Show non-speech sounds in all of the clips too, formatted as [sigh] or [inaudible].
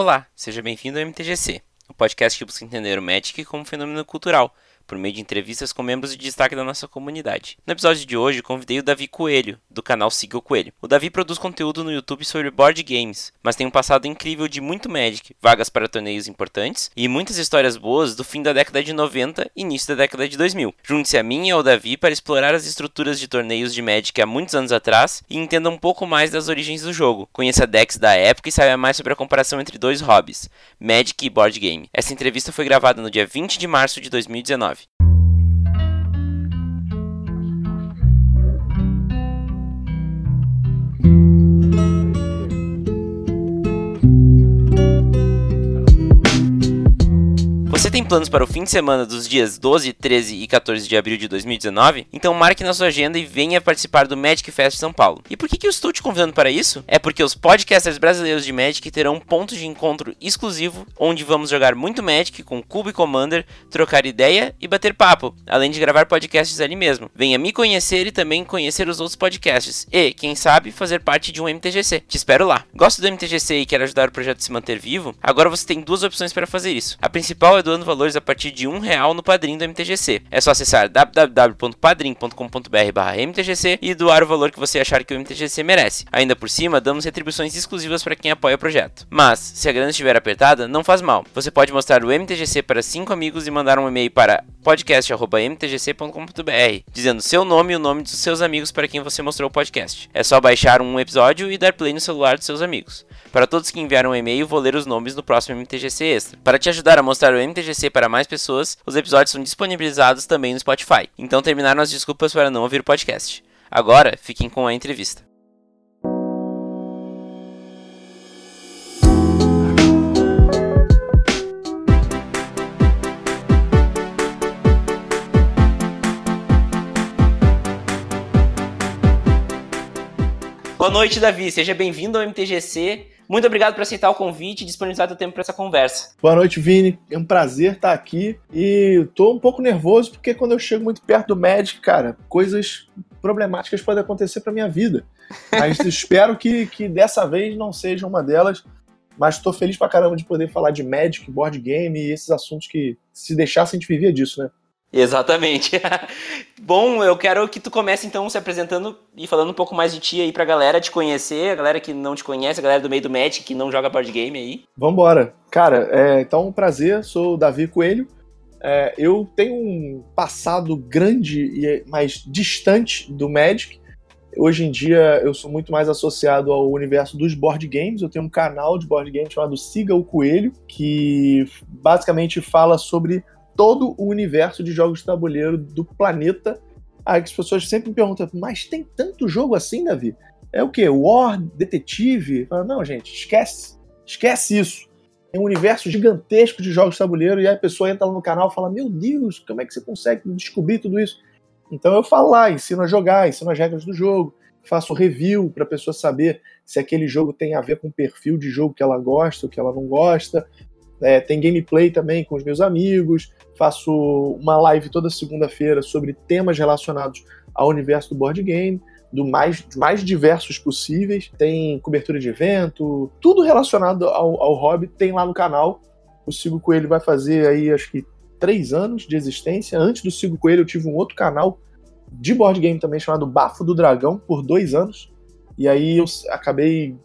Olá, seja bem-vindo ao MTGC, o podcast que busca entender o Magic como fenômeno cultural por meio de entrevistas com membros de destaque da nossa comunidade. No episódio de hoje, convidei o Davi Coelho, do canal Siga o Coelho. O Davi produz conteúdo no YouTube sobre board games, mas tem um passado incrível de muito Magic, vagas para torneios importantes e muitas histórias boas do fim da década de 90 e início da década de 2000. Junte-se a mim e ao Davi para explorar as estruturas de torneios de Magic há muitos anos atrás e entenda um pouco mais das origens do jogo. Conheça decks da época e saiba mais sobre a comparação entre dois hobbies, Magic e board game. Essa entrevista foi gravada no dia 20 de março de 2019. Você tem planos para o fim de semana dos dias 12, 13 e 14 de abril de 2019? Então marque na sua agenda e venha participar do Magic Fest São Paulo. E por que, que eu estou te convidando para isso? É porque os podcasters brasileiros de Magic terão um ponto de encontro exclusivo onde vamos jogar muito Magic com Cube Commander, trocar ideia e bater papo, além de gravar podcasts ali mesmo. Venha me conhecer e também conhecer os outros podcasts e, quem sabe, fazer parte de um MTGC. Te espero lá. Gosta do MTGC e quer ajudar o projeto a se manter vivo? Agora você tem duas opções para fazer isso. A principal é doando valores a partir de um real no padrinho do MTGC. É só acessar www.padrim.com.br/mtgc e doar o valor que você achar que o MTGC merece. Ainda por cima, damos retribuições exclusivas para quem apoia o projeto. Mas, se a grana estiver apertada, não faz mal. Você pode mostrar o MTGC para cinco amigos e mandar um e-mail para podcast@mtgc.com.br, dizendo seu nome e o nome dos seus amigos para quem você mostrou o podcast. É só baixar um episódio e dar play no celular dos seus amigos. Para todos que enviaram um e-mail, vou ler os nomes no próximo MTGC Extra. Para te ajudar a mostrar o MTGC para mais pessoas, os episódios são disponibilizados também no Spotify. Então terminaram as desculpas para não ouvir o podcast. Agora, fiquem com a entrevista. Boa noite, Davi. Seja bem-vindo ao MTGC. Muito obrigado por aceitar o convite e disponibilizar seu tempo para essa conversa. Boa noite, Vini. É um prazer estar aqui. E tô um pouco nervoso porque quando eu chego muito perto do Magic, cara, coisas problemáticas podem acontecer para minha vida. Mas [laughs] espero que, que dessa vez não seja uma delas. Mas estou feliz pra caramba de poder falar de Magic, board game e esses assuntos que, se deixasse, a gente vivia disso, né? Exatamente. [laughs] Bom, eu quero que tu comece então se apresentando e falando um pouco mais de ti aí pra galera te conhecer, a galera que não te conhece, a galera do meio do Magic que não joga board game aí. Vambora. Cara, é, então um prazer, sou o Davi Coelho. É, eu tenho um passado grande e mais distante do Magic. Hoje em dia eu sou muito mais associado ao universo dos board games. Eu tenho um canal de board games chamado Siga o Coelho, que basicamente fala sobre todo o universo de jogos de tabuleiro do planeta. Aí as pessoas sempre me perguntam, mas tem tanto jogo assim, Davi? É o quê? War, detetive? Falo, não, gente, esquece. Esquece isso. É um universo gigantesco de jogos de tabuleiro e aí a pessoa entra lá no canal e fala: Meu Deus, como é que você consegue descobrir tudo isso? Então eu falo lá, ensino a jogar, ensino as regras do jogo, faço review para a pessoa saber se aquele jogo tem a ver com o perfil de jogo que ela gosta ou que ela não gosta. É, tem gameplay também com os meus amigos. Faço uma live toda segunda-feira sobre temas relacionados ao universo do board game, do mais, mais diversos possíveis. Tem cobertura de evento, tudo relacionado ao, ao hobby tem lá no canal. O Sigo Coelho vai fazer aí, acho que, três anos de existência. Antes do Sigo Coelho, eu tive um outro canal de board game também chamado Bafo do Dragão, por dois anos. E aí eu acabei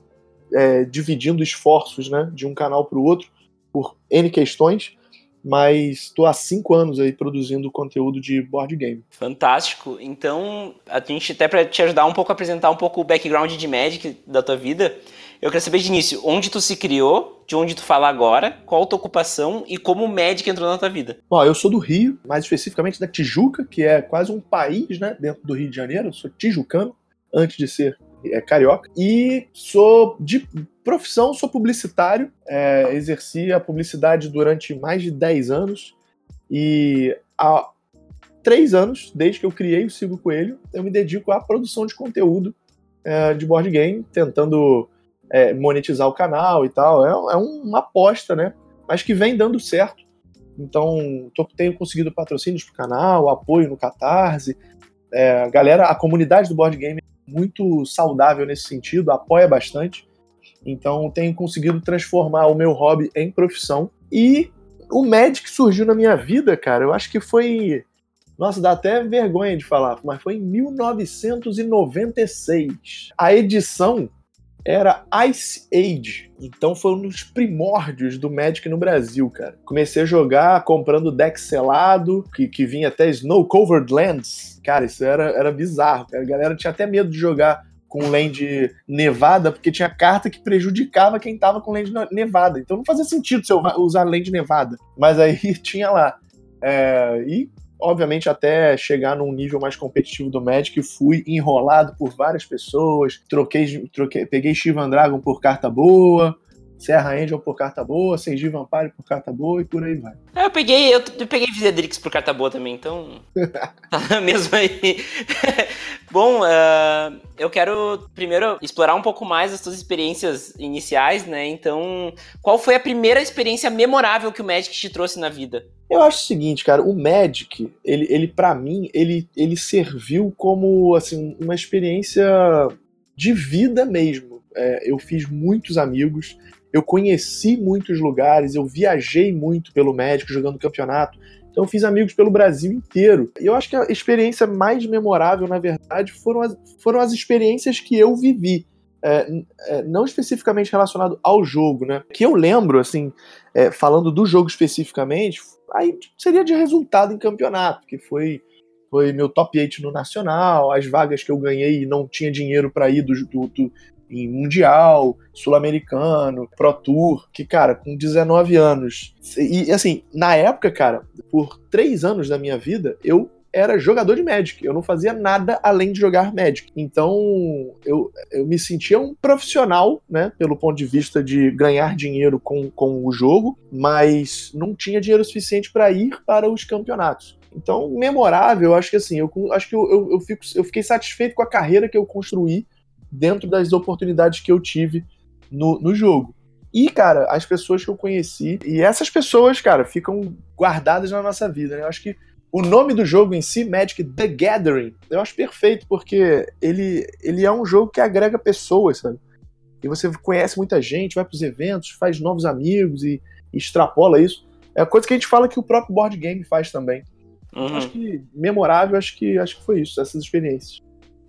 é, dividindo esforços né, de um canal para o outro por N questões, mas estou há cinco anos aí produzindo conteúdo de board game. Fantástico. Então, a gente até para te ajudar um pouco a apresentar um pouco o background de Magic da tua vida, eu quero saber de início, onde tu se criou, de onde tu fala agora, qual a tua ocupação e como o Magic entrou na tua vida. Bom, eu sou do Rio, mais especificamente da Tijuca, que é quase um país, né, dentro do Rio de Janeiro. Eu sou tijucano, antes de ser é, carioca. E sou de profissão, sou publicitário. É, exerci a publicidade durante mais de 10 anos. E há três anos, desde que eu criei o Sigo Coelho, eu me dedico à produção de conteúdo é, de board game, tentando é, monetizar o canal e tal. É, é, uma aposta, né? Mas que vem dando certo. Então, tô, tenho conseguido patrocínios pro canal, apoio no Catarse. É, a galera, a comunidade do board game muito saudável nesse sentido, apoia bastante. Então tenho conseguido transformar o meu hobby em profissão. E o Magic surgiu na minha vida, cara, eu acho que foi. Nossa, dá até vergonha de falar, mas foi em 1996. A edição era Ice Age. Então foi um dos primórdios do Magic no Brasil, cara. Comecei a jogar comprando deck selado, que, que vinha até Snow Covered Lands. Cara, isso era, era bizarro. A galera tinha até medo de jogar com land nevada, porque tinha carta que prejudicava quem tava com land nevada. Então não fazia sentido você usar land nevada. Mas aí [laughs] tinha lá. É, e obviamente, até chegar num nível mais competitivo do Magic, fui enrolado por várias pessoas, troquei, troquei peguei Shivan Dragon por carta boa, Serra Angel por carta boa, Senji Vampire por carta boa e por aí vai. É, eu peguei, eu, eu peguei Visedrix por carta boa também, então. [laughs] tá mesmo aí. [laughs] Bom, uh, eu quero primeiro explorar um pouco mais as suas experiências iniciais, né? Então, qual foi a primeira experiência memorável que o Magic te trouxe na vida? Eu acho o seguinte, cara, o Magic, ele, ele para mim, ele, ele serviu como, assim, uma experiência de vida mesmo. É, eu fiz muitos amigos, eu conheci muitos lugares, eu viajei muito pelo Médico jogando campeonato. Então fiz amigos pelo Brasil inteiro. E eu acho que a experiência mais memorável, na verdade, foram as, foram as experiências que eu vivi. É, é, não especificamente relacionado ao jogo, né? Que eu lembro, assim, é, falando do jogo especificamente, aí seria de resultado em campeonato, que foi foi meu top 8 no Nacional, as vagas que eu ganhei e não tinha dinheiro para ir do, do, do, em Mundial, Sul-Americano, Pro Tour, que, cara, com 19 anos. E, assim, na época, cara, por três anos da minha vida, eu era jogador de Magic. Eu não fazia nada além de jogar Magic. Então, eu, eu me sentia um profissional, né? Pelo ponto de vista de ganhar dinheiro com, com o jogo, mas não tinha dinheiro suficiente para ir para os campeonatos. Então, memorável, acho que assim, eu acho que eu, eu, eu, fico, eu fiquei satisfeito com a carreira que eu construí dentro das oportunidades que eu tive no, no jogo. E, cara, as pessoas que eu conheci, e essas pessoas, cara, ficam guardadas na nossa vida, né? Eu acho que o nome do jogo em si, Magic The Gathering, eu acho perfeito, porque ele, ele é um jogo que agrega pessoas, sabe? E você conhece muita gente, vai pros eventos, faz novos amigos e, e extrapola isso. É a coisa que a gente fala que o próprio board game faz também. Uhum. Acho que memorável, acho que, acho que foi isso, essas experiências.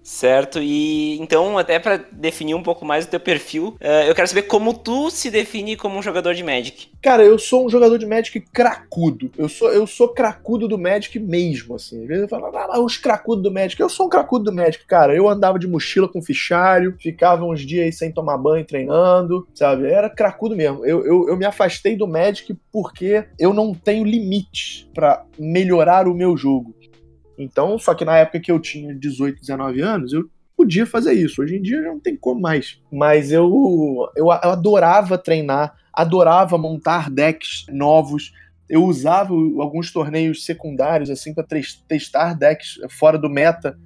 Certo, e então, até para definir um pouco mais o teu perfil, uh, eu quero saber como tu se define como um jogador de Magic. Cara, eu sou um jogador de Magic cracudo. Eu sou, eu sou cracudo do Magic mesmo, assim. Às vezes eu falo, ah, os cracudos do Magic. Eu sou um cracudo do Magic, cara. Eu andava de mochila com fichário, ficava uns dias aí sem tomar banho, treinando, sabe? Era cracudo mesmo. Eu, eu, eu me afastei do Magic porque eu não tenho limites para melhorar o meu jogo. Então, só que na época que eu tinha 18, 19 anos, eu podia fazer isso. Hoje em dia já não tem como mais. Mas eu, eu, eu adorava treinar, adorava montar decks novos. Eu usava alguns torneios secundários assim para testar decks fora do meta,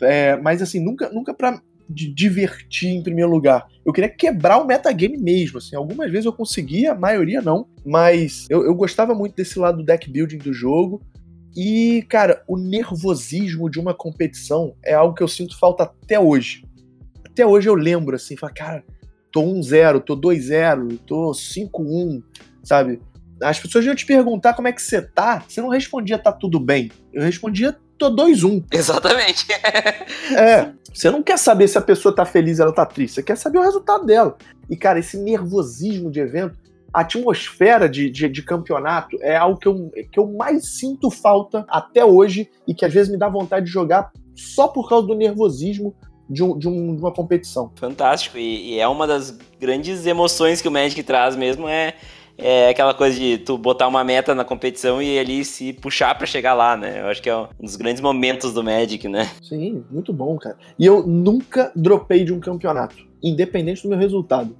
é, mas assim nunca, nunca para divertir em primeiro lugar. Eu queria quebrar o metagame mesmo. Assim, algumas vezes eu conseguia, a maioria não, mas eu, eu gostava muito desse lado do deck building do jogo. E, cara, o nervosismo de uma competição é algo que eu sinto falta até hoje. Até hoje eu lembro, assim, falo, cara, tô 1-0, tô 2-0, tô 5-1, sabe? As pessoas iam te perguntar como é que você tá, você não respondia tá tudo bem. Eu respondia tô 2-1. Exatamente. [laughs] é, você não quer saber se a pessoa tá feliz ou ela tá triste, você quer saber o resultado dela. E, cara, esse nervosismo de evento a atmosfera de, de, de, campeonato é algo que eu, que eu mais sinto falta até hoje e que às vezes me dá vontade de jogar só por causa do nervosismo de, um, de, um, de uma competição. Fantástico, e, e, é uma das grandes emoções que o Magic traz mesmo, é, é aquela coisa de tu botar uma meta na competição e ali se puxar para chegar lá, né? Eu acho que é um dos grandes momentos do Magic, né? Sim, muito bom, cara. E eu nunca dropei de um campeonato, independente do meu resultado.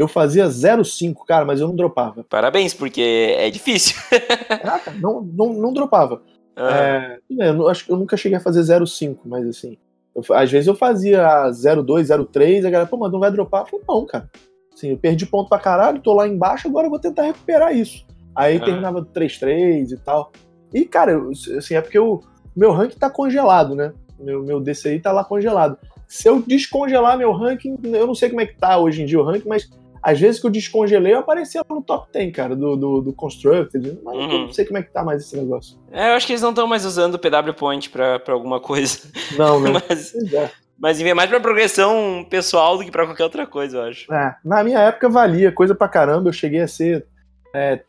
Eu fazia 0,5, cara, mas eu não dropava. Parabéns, porque é difícil. [laughs] Caraca, não, não, não dropava. Uhum. É, eu, acho que eu nunca cheguei a fazer 0,5, mas assim. Eu, às vezes eu fazia 0,2, 0,3, a galera, pô, mas não vai dropar? Eu falei, não, cara. Assim, eu perdi ponto pra caralho, tô lá embaixo, agora eu vou tentar recuperar isso. Aí uhum. terminava 3-3 e tal. E, cara, eu, assim, é porque o meu ranking tá congelado, né? Meu, meu DCI tá lá congelado. Se eu descongelar meu ranking, eu não sei como é que tá hoje em dia o ranking, mas Às vezes que eu descongelei, eu aparecia no top 10, cara, do, do, do Constructed. Mas uhum. eu não sei como é que tá mais esse negócio. É, eu acho que eles não estão mais usando o PW Point pra, pra alguma coisa. Não, né? [laughs] mas, é. mas enfim, é mais pra progressão pessoal do que pra qualquer outra coisa, eu acho. É, na minha época valia coisa pra caramba. Eu cheguei a ser é,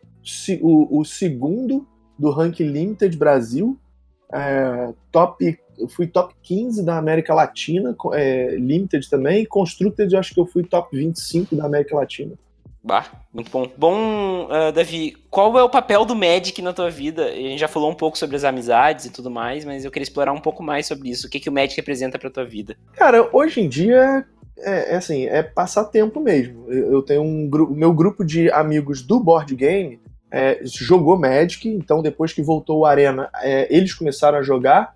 o, o segundo do ranking Limited Brasil. É, top eu fui top 15 da América Latina, é, Limited também, Constructed eu acho que eu fui top 25 da América Latina. Bah, muito bom. Bom, uh, Davi, qual é o papel do Magic na tua vida? A gente já falou um pouco sobre as amizades e tudo mais, mas eu queria explorar um pouco mais sobre isso. O que, que o Magic representa pra tua vida? Cara, hoje em dia é, é assim, é passar tempo mesmo. Eu, eu tenho um grupo, meu grupo de amigos do board game é, jogou Magic, então depois que voltou o Arena, é, eles começaram a jogar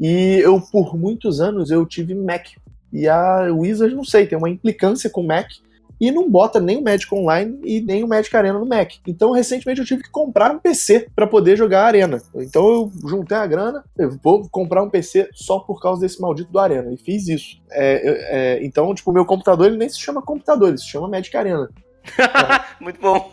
e eu, por muitos anos, eu tive Mac. E a Wizards, não sei, tem uma implicância com Mac e não bota nem o Magic Online e nem o Magic Arena no Mac. Então, recentemente eu tive que comprar um PC para poder jogar a Arena. Então, eu juntei a grana, eu vou comprar um PC só por causa desse maldito do Arena. E fiz isso. É, é, então, tipo, o meu computador ele nem se chama computador, ele se chama Magic Arena. [laughs] Muito bom.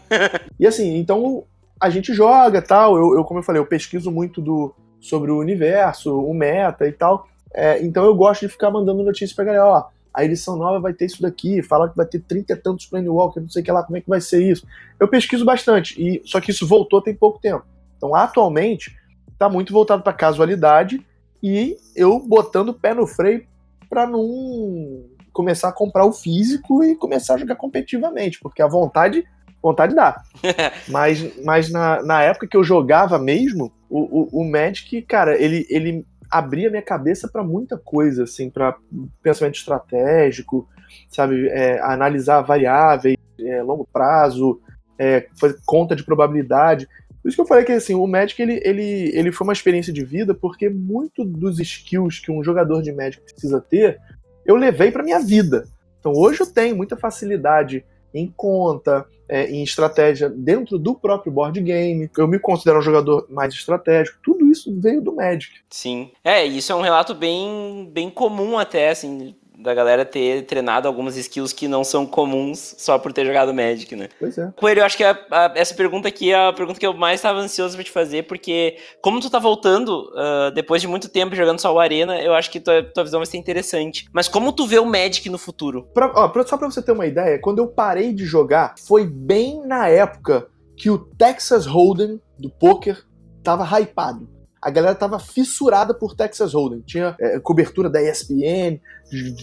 e assim, então a gente joga tal. Eu, eu, como eu falei, eu pesquiso muito do, sobre o universo, o meta e tal. É, então eu gosto de ficar mandando notícias pra galera, ó, a edição nova vai ter isso daqui, fala que vai ter 30 e tantos Planewalker, não sei o que lá, como é que vai ser isso. Eu pesquiso bastante, e só que isso voltou tem pouco tempo. Então, atualmente, tá muito voltado para casualidade e eu botando o pé no freio para não começar a comprar o físico e começar a jogar competitivamente, porque a vontade vontade dá. [laughs] mas mas na, na época que eu jogava mesmo, o, o, o Magic, cara, ele, ele abria minha cabeça para muita coisa, assim, para pensamento estratégico, sabe, é, analisar variáveis, é, longo prazo, é, fazer conta de probabilidade. Por isso que eu falei que assim, o Magic ele, ele, ele foi uma experiência de vida, porque muito dos skills que um jogador de Magic precisa ter, eu levei para minha vida. Então hoje eu tenho muita facilidade em conta, é, em estratégia dentro do próprio board game. Eu me considero um jogador mais estratégico. Tudo isso veio do Magic. Sim. É, isso é um relato bem, bem comum até, assim, da galera ter treinado algumas skills que não são comuns só por ter jogado Magic, né? Pois é. Coelho, eu acho que a, a, essa pergunta aqui é a pergunta que eu mais estava ansioso pra te fazer, porque como tu tá voltando uh, depois de muito tempo jogando só o Arena, eu acho que tua, tua visão vai ser interessante. Mas como tu vê o Magic no futuro? Pra, ó, só pra você ter uma ideia, quando eu parei de jogar, foi bem na época que o Texas Hold'em do poker tava hypado a galera tava fissurada por Texas Hold'em. Tinha é, cobertura da ESPN,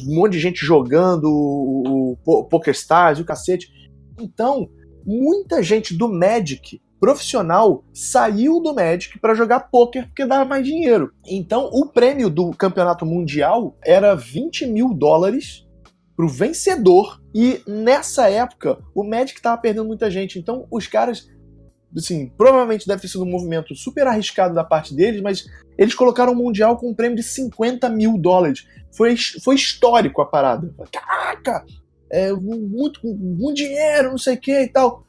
um monte de gente jogando o, o, o PokerStars e o cacete. Então, muita gente do Magic profissional saiu do Magic para jogar poker porque dava mais dinheiro. Então, o prêmio do campeonato mundial era 20 mil dólares pro vencedor. E nessa época, o Magic tava perdendo muita gente. Então, os caras assim, provavelmente deve ter sido um movimento super arriscado da parte deles, mas eles colocaram o Mundial com um prêmio de 50 mil dólares. Foi, foi histórico a parada. Caraca! É, muito, muito dinheiro, não sei o que e tal.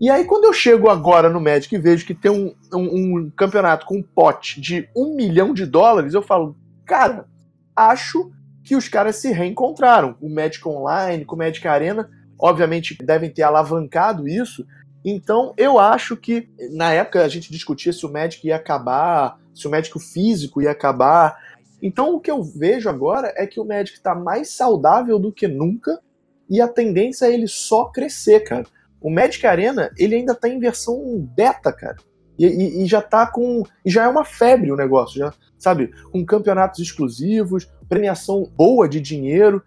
E aí, quando eu chego agora no Magic e vejo que tem um, um, um campeonato com um pote de um milhão de dólares, eu falo, cara, acho que os caras se reencontraram. O Magic Online, com o Magic Arena, obviamente devem ter alavancado isso, então, eu acho que na época a gente discutia se o Magic ia acabar, se o Magic físico ia acabar. Então, o que eu vejo agora é que o Magic está mais saudável do que nunca e a tendência é ele só crescer, cara. O Magic Arena, ele ainda está em versão beta, cara. E, e, e, já tá com. Já é uma febre o negócio, já, sabe? Com campeonatos exclusivos, premiação boa de dinheiro.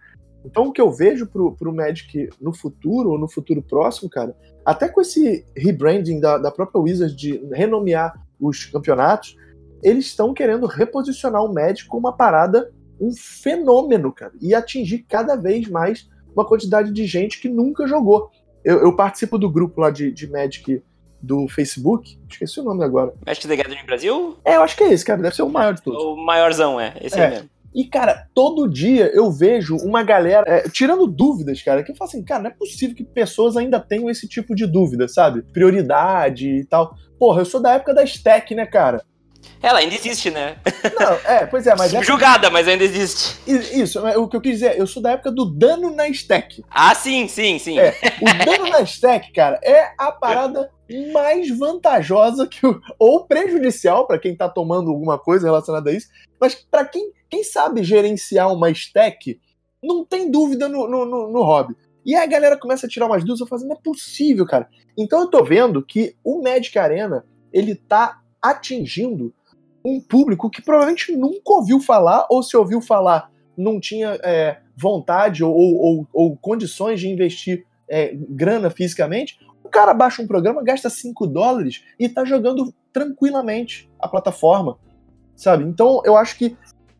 Então, o que eu vejo pro, pro Magic no futuro, ou no futuro próximo, cara, até com esse rebranding da, da própria Wizards de renomear os campeonatos, eles estão querendo reposicionar o Magic como uma parada, um fenômeno, cara, e atingir cada vez mais uma quantidade de gente que nunca jogou. Eu, eu participo do grupo lá de, de Magic do Facebook, esqueci o nome agora. Magic the Gathering Brasil? É, eu acho que é esse, cara, deve ser o maior de todos. O maiorzão, é, esse é. aí mesmo. E, cara, todo dia eu vejo uma galera é, tirando dúvidas, cara, que eu falo assim, cara, não é possível que pessoas ainda tenham esse tipo de dúvida, sabe? Prioridade e tal. Porra, eu sou da época da stack, né, cara? Ela ainda existe, né? Não, é, pois é, mas. Subjugada, é... mas ainda existe. Isso, o que eu quis dizer, eu sou da época do dano na stack. Ah, sim, sim, sim. É, o dano na stack, cara, é a parada mais vantajosa que o, ou prejudicial para quem tá tomando alguma coisa relacionada a isso, mas para quem, quem sabe gerenciar uma stack, não tem dúvida no, no, no, no hobby. E aí a galera começa a tirar umas dúvidas, eu falo assim, não é possível, cara. Então eu tô vendo que o Magic Arena, ele tá atingindo um público que provavelmente nunca ouviu falar, ou se ouviu falar, não tinha é, vontade ou, ou, ou, condições de investir é, grana fisicamente. O cara baixa um programa, gasta 5 dólares e tá jogando tranquilamente a plataforma, sabe? Então eu acho que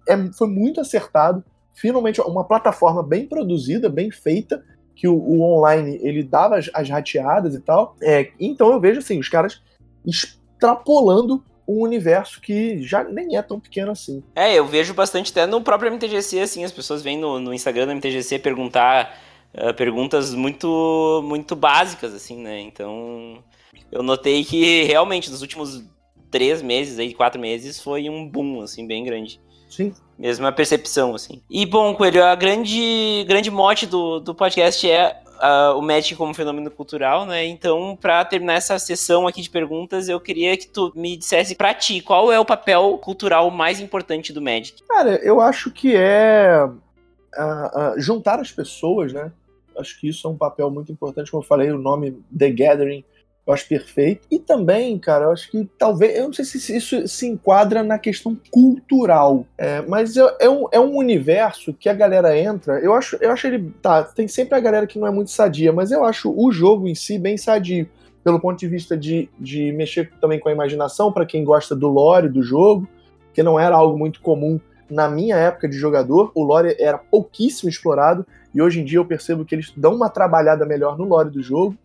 é, foi muito acertado. Finalmente, uma plataforma bem produzida, bem feita, que o, o online ele dava as, as rateadas e tal. É, então eu vejo assim, os caras extrapolando um universo que já nem é tão pequeno assim. É, eu vejo bastante até no próprio MTGC, assim, as pessoas vêm no, no Instagram do MTGC perguntar uh, perguntas muito, muito básicas, assim, né? Então, eu notei que realmente nos últimos três meses, aí, quatro meses, foi um boom, assim, bem grande. Sim. Mesma percepção, assim. E, bom, Coelho, a grande, grande mote do, do podcast é uh, o Magic como fenômeno cultural, né? Então, para terminar essa sessão aqui de perguntas, eu queria que tu me dissesse para ti qual é o papel cultural mais importante do Magic. Cara, eu acho que é uh, uh, juntar as pessoas, né? Acho que isso é um papel muito importante, como eu falei, o nome The Gathering eu acho perfeito. E também, cara, eu acho que talvez. Eu não sei se isso se enquadra na questão cultural. É, mas é, é, um, é um universo que a galera entra. Eu acho, eu acho ele. Tá, tem sempre a galera que não é muito sadia, mas eu acho o jogo em si bem sadio. Pelo ponto de vista de, de mexer também com a imaginação, para quem gosta do lore do jogo, que não era algo muito comum na minha época de jogador. O lore era pouquíssimo explorado, e hoje em dia eu percebo que eles dão uma trabalhada melhor no lore do jogo.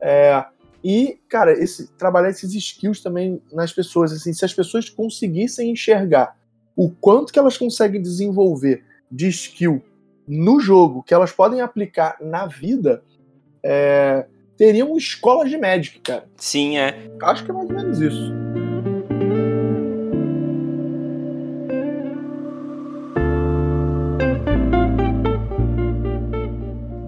É, e, cara, esse, trabalhar esses skills também nas pessoas. Assim, se as pessoas conseguissem enxergar o quanto que elas conseguem desenvolver de skill no jogo, que elas podem aplicar na vida, é, teriam escolas de Magic, cara. Sim, é. Acho que é mais ou menos isso.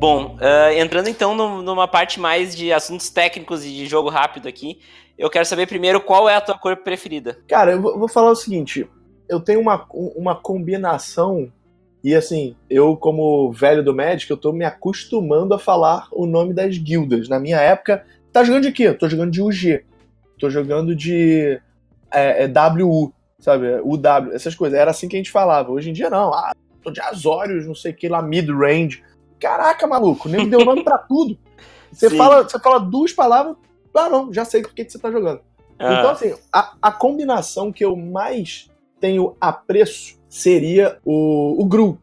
Bom, uh, entrando então no, numa parte mais de assuntos técnicos e de jogo rápido aqui, eu quero saber primeiro qual é a tua cor preferida. Cara, eu vou falar o seguinte: eu tenho uma, uma combinação, e assim, eu, como velho do Magic, eu tô me acostumando a falar o nome das guildas. Na minha época, tá jogando de quê? Eu tô jogando de UG, tô jogando de é, é, WU, sabe? UW, essas coisas. Era assim que a gente falava. Hoje em dia, não. Ah, tô de Azorius, não sei o que lá, mid-range. Caraca, maluco, nem deu nome pra tudo. [laughs] Você fala, você fala duas palavras, ah, não, já sei por que, que você tá jogando. Ah. Então, assim, a, a, combinação que eu mais tenho apreço seria o, o Gru.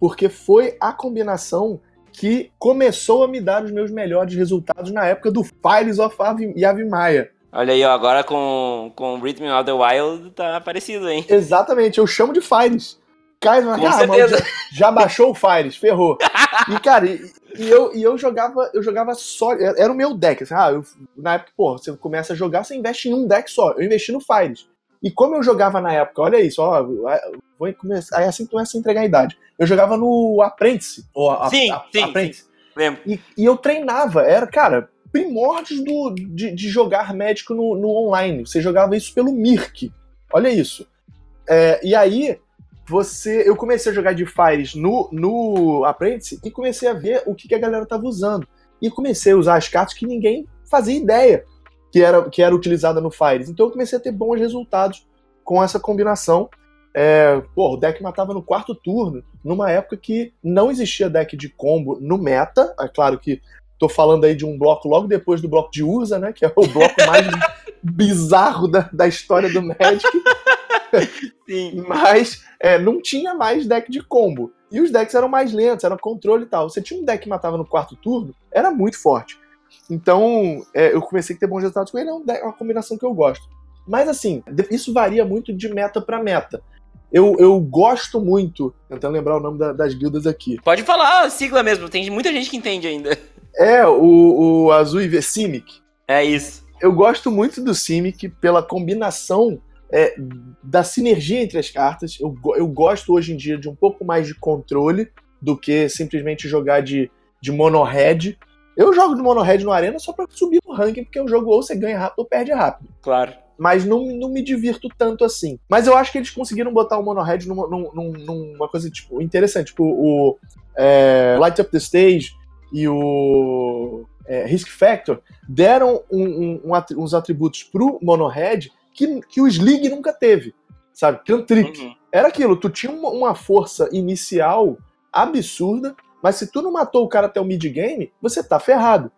Porque foi a combinação que começou a me dar os meus melhores resultados na época do Files of Yavimaya. Olha aí, ó, agora com, com Rhythm of the Wild tá parecido, hein? Exatamente, eu chamo de Files. Cai na cara, ah, mano, já, já, baixou o Fires, ferrou. E, cara, e, e, eu, e eu jogava, eu jogava só. Era o meu deck. Assim, ah, eu, na época, pô, você começa a jogar, você investe em um deck só. Eu investi no Fires. E como eu jogava na época, olha isso, ó, vou começar, aí assim começa a entregar a idade. Eu jogava no Apprentice, ou a, sim, a, sim, Apprentice. Sim. Lembro. E, e, eu treinava, era, cara, primórdios do, de, de jogar médico no, no, online. Você jogava isso pelo Mirk. Olha isso. É, e aí, você. Eu comecei a jogar de Fires no, no Apprentice e comecei a ver o que, que a galera tava usando. E comecei a usar as cartas que ninguém fazia ideia que era, que era utilizada no Fires. Então eu comecei a ter bons resultados com essa combinação. É, pô, o deck matava no quarto turno, numa época que não existia deck de combo no meta. É claro que tô falando aí de um bloco logo depois do bloco de Urza, né? Que é o bloco mais [laughs] bizarro da, da história do Magic. Sim. Mas é, não tinha mais deck de combo. E os decks eram mais lentos, era controle e tal. Você tinha um deck que matava no quarto turno, era muito forte. Então, é, eu comecei a ter bons resultados com ele, é um deck, uma combinação que eu gosto. Mas assim, isso varia muito de meta para meta. Eu, eu gosto muito, tentando lembrar o nome da, das guildas aqui. Pode falar a sigla mesmo, tem muita gente que entende ainda. É, o, o Azul e Simic. É isso. Eu gosto muito do Simic pela combinação é, da sinergia entre as cartas. Eu, eu gosto hoje em dia de um pouco mais de controle do que simplesmente jogar de, de mono-red. Eu jogo de mono-red no Arena só pra subir no ranking, porque o jogo ou você ganha rápido ou perde rápido. Claro. Mas não, não me divirto tanto assim. Mas eu acho que eles conseguiram botar o mono-red numa, numa, numa, coisa tipo, interessante. Tipo, o é, Light Up the Stage e o é, Risk Factor deram um, um, um, uns atributos pro mono-red que, que o Slig nunca teve. Sabe? Cantrick. Uhum. Era aquilo, tu tinha uma, uma força inicial absurda, mas se tu não matou o cara até o mid-game, você tá ferrado.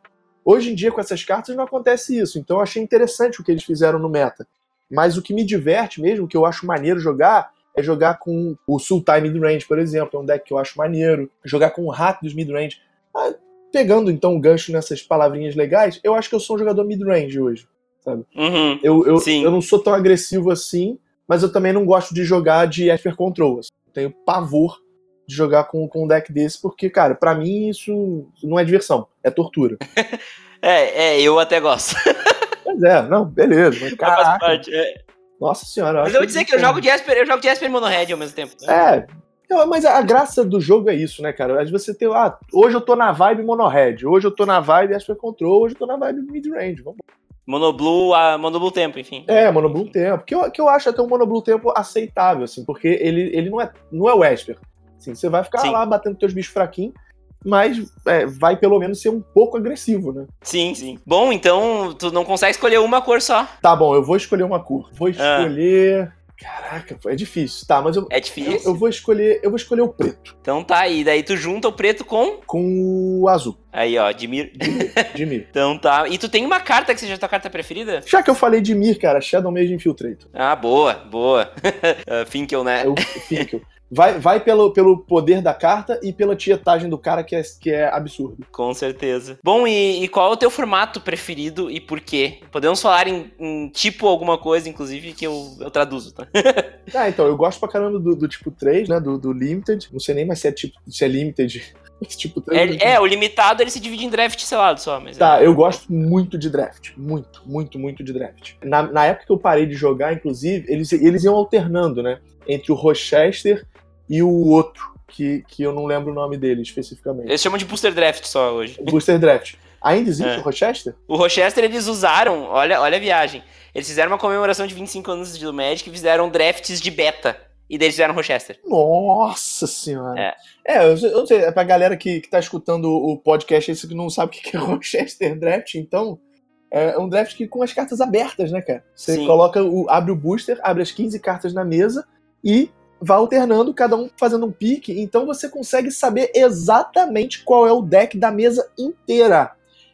Hoje em dia, com essas cartas, não acontece isso. Então eu achei interessante o que eles fizeram no meta. Mas o que me diverte mesmo, o que eu acho maneiro jogar, é jogar com o Sultai Midrange, por exemplo. É um deck que eu acho maneiro. Jogar com o Rat dos Midrange. Ah, pegando então o gancho nessas palavrinhas legais, eu acho que eu sou um jogador midrange hoje. Sabe? Uhum, eu, eu, eu não sou tão agressivo assim, mas eu também não gosto de jogar de Esper Control. Assim. Eu tenho pavor de jogar com, com um deck desse, porque, cara, para mim isso não é diversão, é tortura. [laughs] é, é, eu até gosto. [laughs] pois é, não, beleza, mas caraca. Parte, é. Nossa senhora. Mas eu vou dizer que, que eu jogo de Esper, eu jogo de Esper Mono Red ao mesmo tempo. É. Não, mas a graça do jogo é isso, né, cara? Às vezes você tem, ah, hoje eu tô na vibe Mono Red, hoje eu tô na vibe Esper Control, hoje eu tô na vibe Mid Range, vamos Monoblue, a Monoblue Tempo, enfim. É, Monoblue Tempo. Que eu, que eu acho até um Monoblue Tempo aceitável, assim, porque ele, ele não, é, não é o Esper. Assim, você vai ficar Sim. lá batendo teus bichos fraquinhos, mas é, vai pelo menos ser um pouco agressivo, né? Sim, sim. Bom, então tu não consegue escolher uma cor só. Tá bom, eu vou escolher uma cor. Vou ah. escolher. Ah. Caraca, é difícil. Tá, mas eu. É difícil? Eu, eu, vou escolher. Eu vou escolher o preto. Então tá aí. Daí tu junta o preto com. Com o azul. Aí, ó, Dimir. Dimir. [laughs] então tá. E tu tem uma carta que seja a tua carta preferida? Já que eu falei de Mir, cara, Shadow Mage Infiltrator. Ah, boa, boa. uh, [laughs] Finkel, né? É o Finkel. [laughs] Vai, vai pelo, pelo poder da carta e pela tietagem do cara que é, que é absurdo. Com certeza. Bom, e, e qual é o teu formato preferido e por quê? Podemos falar em, em tipo alguma coisa, inclusive, que eu, eu traduzo, tá? [laughs] ah, então, eu gosto pra caramba do, do tipo 3, né? Do, do Limited. Não sei nem mais se é tipo se é Limited. [laughs] tipo 3, é, é, o limitado ele se divide em draft selado só. Mas tá, é... eu gosto muito de draft. Muito, muito, muito de draft. Na, na época que eu parei de jogar, inclusive, eles, eles iam alternando, né? Entre o Rochester e o outro, que, que eu não lembro o nome dele especificamente. Eles chamam de Booster Draft só hoje. Booster Draft. Ainda existe é. o Rochester? O Rochester eles usaram, olha, olha a viagem. Eles fizeram uma comemoração de 25 anos do Magic e fizeram drafts de beta. E daí eles fizeram Rochester. Nossa senhora. É, é eu, eu não sei, é pra galera que, que tá escutando o podcast esse que não sabe o que é [laughs] Rochester Draft, então. É um draft que com as cartas abertas, né, cara? Você Sim. coloca o. abre o booster, abre as 15 cartas na mesa e vai alternando, cada um fazendo um pique, então você consegue saber exatamente qual é o deck da mesa inteira.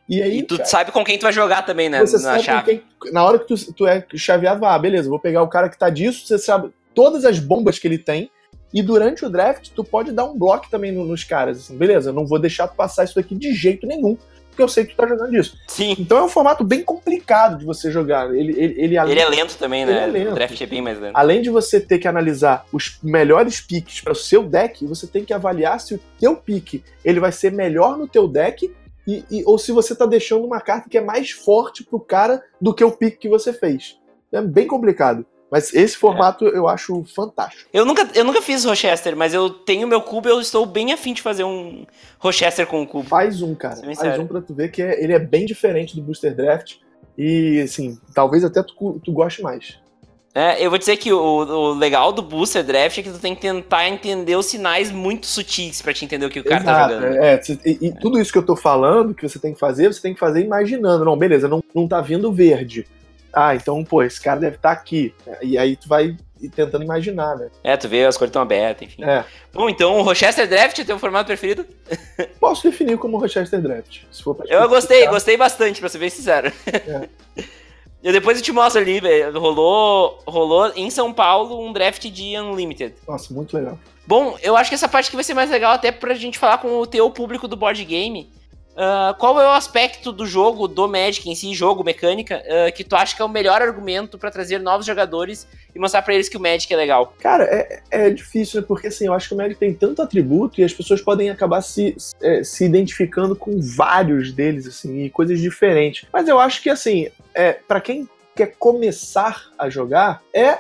E aí. E tu cara, sabe com quem tu vai jogar também, né? Você na chave. Quem, na hora que tu, tu é chaveado, ah, beleza, vou pegar o cara que tá disso, você sabe todas as bombas que ele tem. E durante o draft, tu pode dar um bloco também nos caras. Assim, beleza, eu não vou deixar tu passar isso daqui de jeito nenhum porque eu sei que tu tá jogando isso. Sim. Então é um formato bem complicado de você jogar. Ele, ele, ele, ele é lento também, né? É lento. O draft é bem mais lento. Além de você ter que analisar os melhores picks para o seu deck, você tem que avaliar se o teu pick ele vai ser melhor no teu deck e, e, ou se você tá deixando uma carta que é mais forte pro cara do que o pick que você fez. É bem complicado. Mas esse formato é. eu acho fantástico. Eu nunca, eu nunca fiz Rochester, mas eu tenho meu cubo e eu estou bem afim de fazer um Rochester com o cubo. Faz um, cara. Faz sério. um pra tu ver que é, ele é bem diferente do Booster Draft. E, assim, talvez até tu, tu goste mais. É, eu vou dizer que o, o, legal do Booster Draft é que tu tem que tentar entender os sinais muito sutis para te entender o que o cara tá Exato, tá jogando. É, e, e, tudo isso que eu tô falando, que você tem que fazer, você tem que fazer imaginando. Não, beleza, não, não tá vindo verde ah, então, pô, esse cara deve estar tá aqui. E aí tu vai tentando imaginar, né? É, tu vê as cores estão abertas, enfim. É. Bom, então o Rochester Draft é teu formato preferido? [laughs] Posso definir como Rochester Draft. Se for pra eu gostei, gostei bastante, pra ser bem sincero. É. [laughs] E depois eu te mostro ali, velho. Rolou, rolou em São Paulo um draft de Unlimited. Nossa, muito legal. Bom, eu acho que essa parte aqui vai ser mais legal até pra gente falar com o teu público do board game. Uh, qual é o aspecto do jogo, do Magic em si, jogo, mecânica, uh, que tu acha que é o melhor argumento para trazer novos jogadores e mostrar para eles que o Magic é legal? Cara, é, é difícil, né? Porque assim, eu acho que o Magic tem tanto atributo e as pessoas podem acabar se, é, se identificando com vários deles, assim, e coisas diferentes. Mas eu acho que, assim, é, para quem quer começar a jogar, é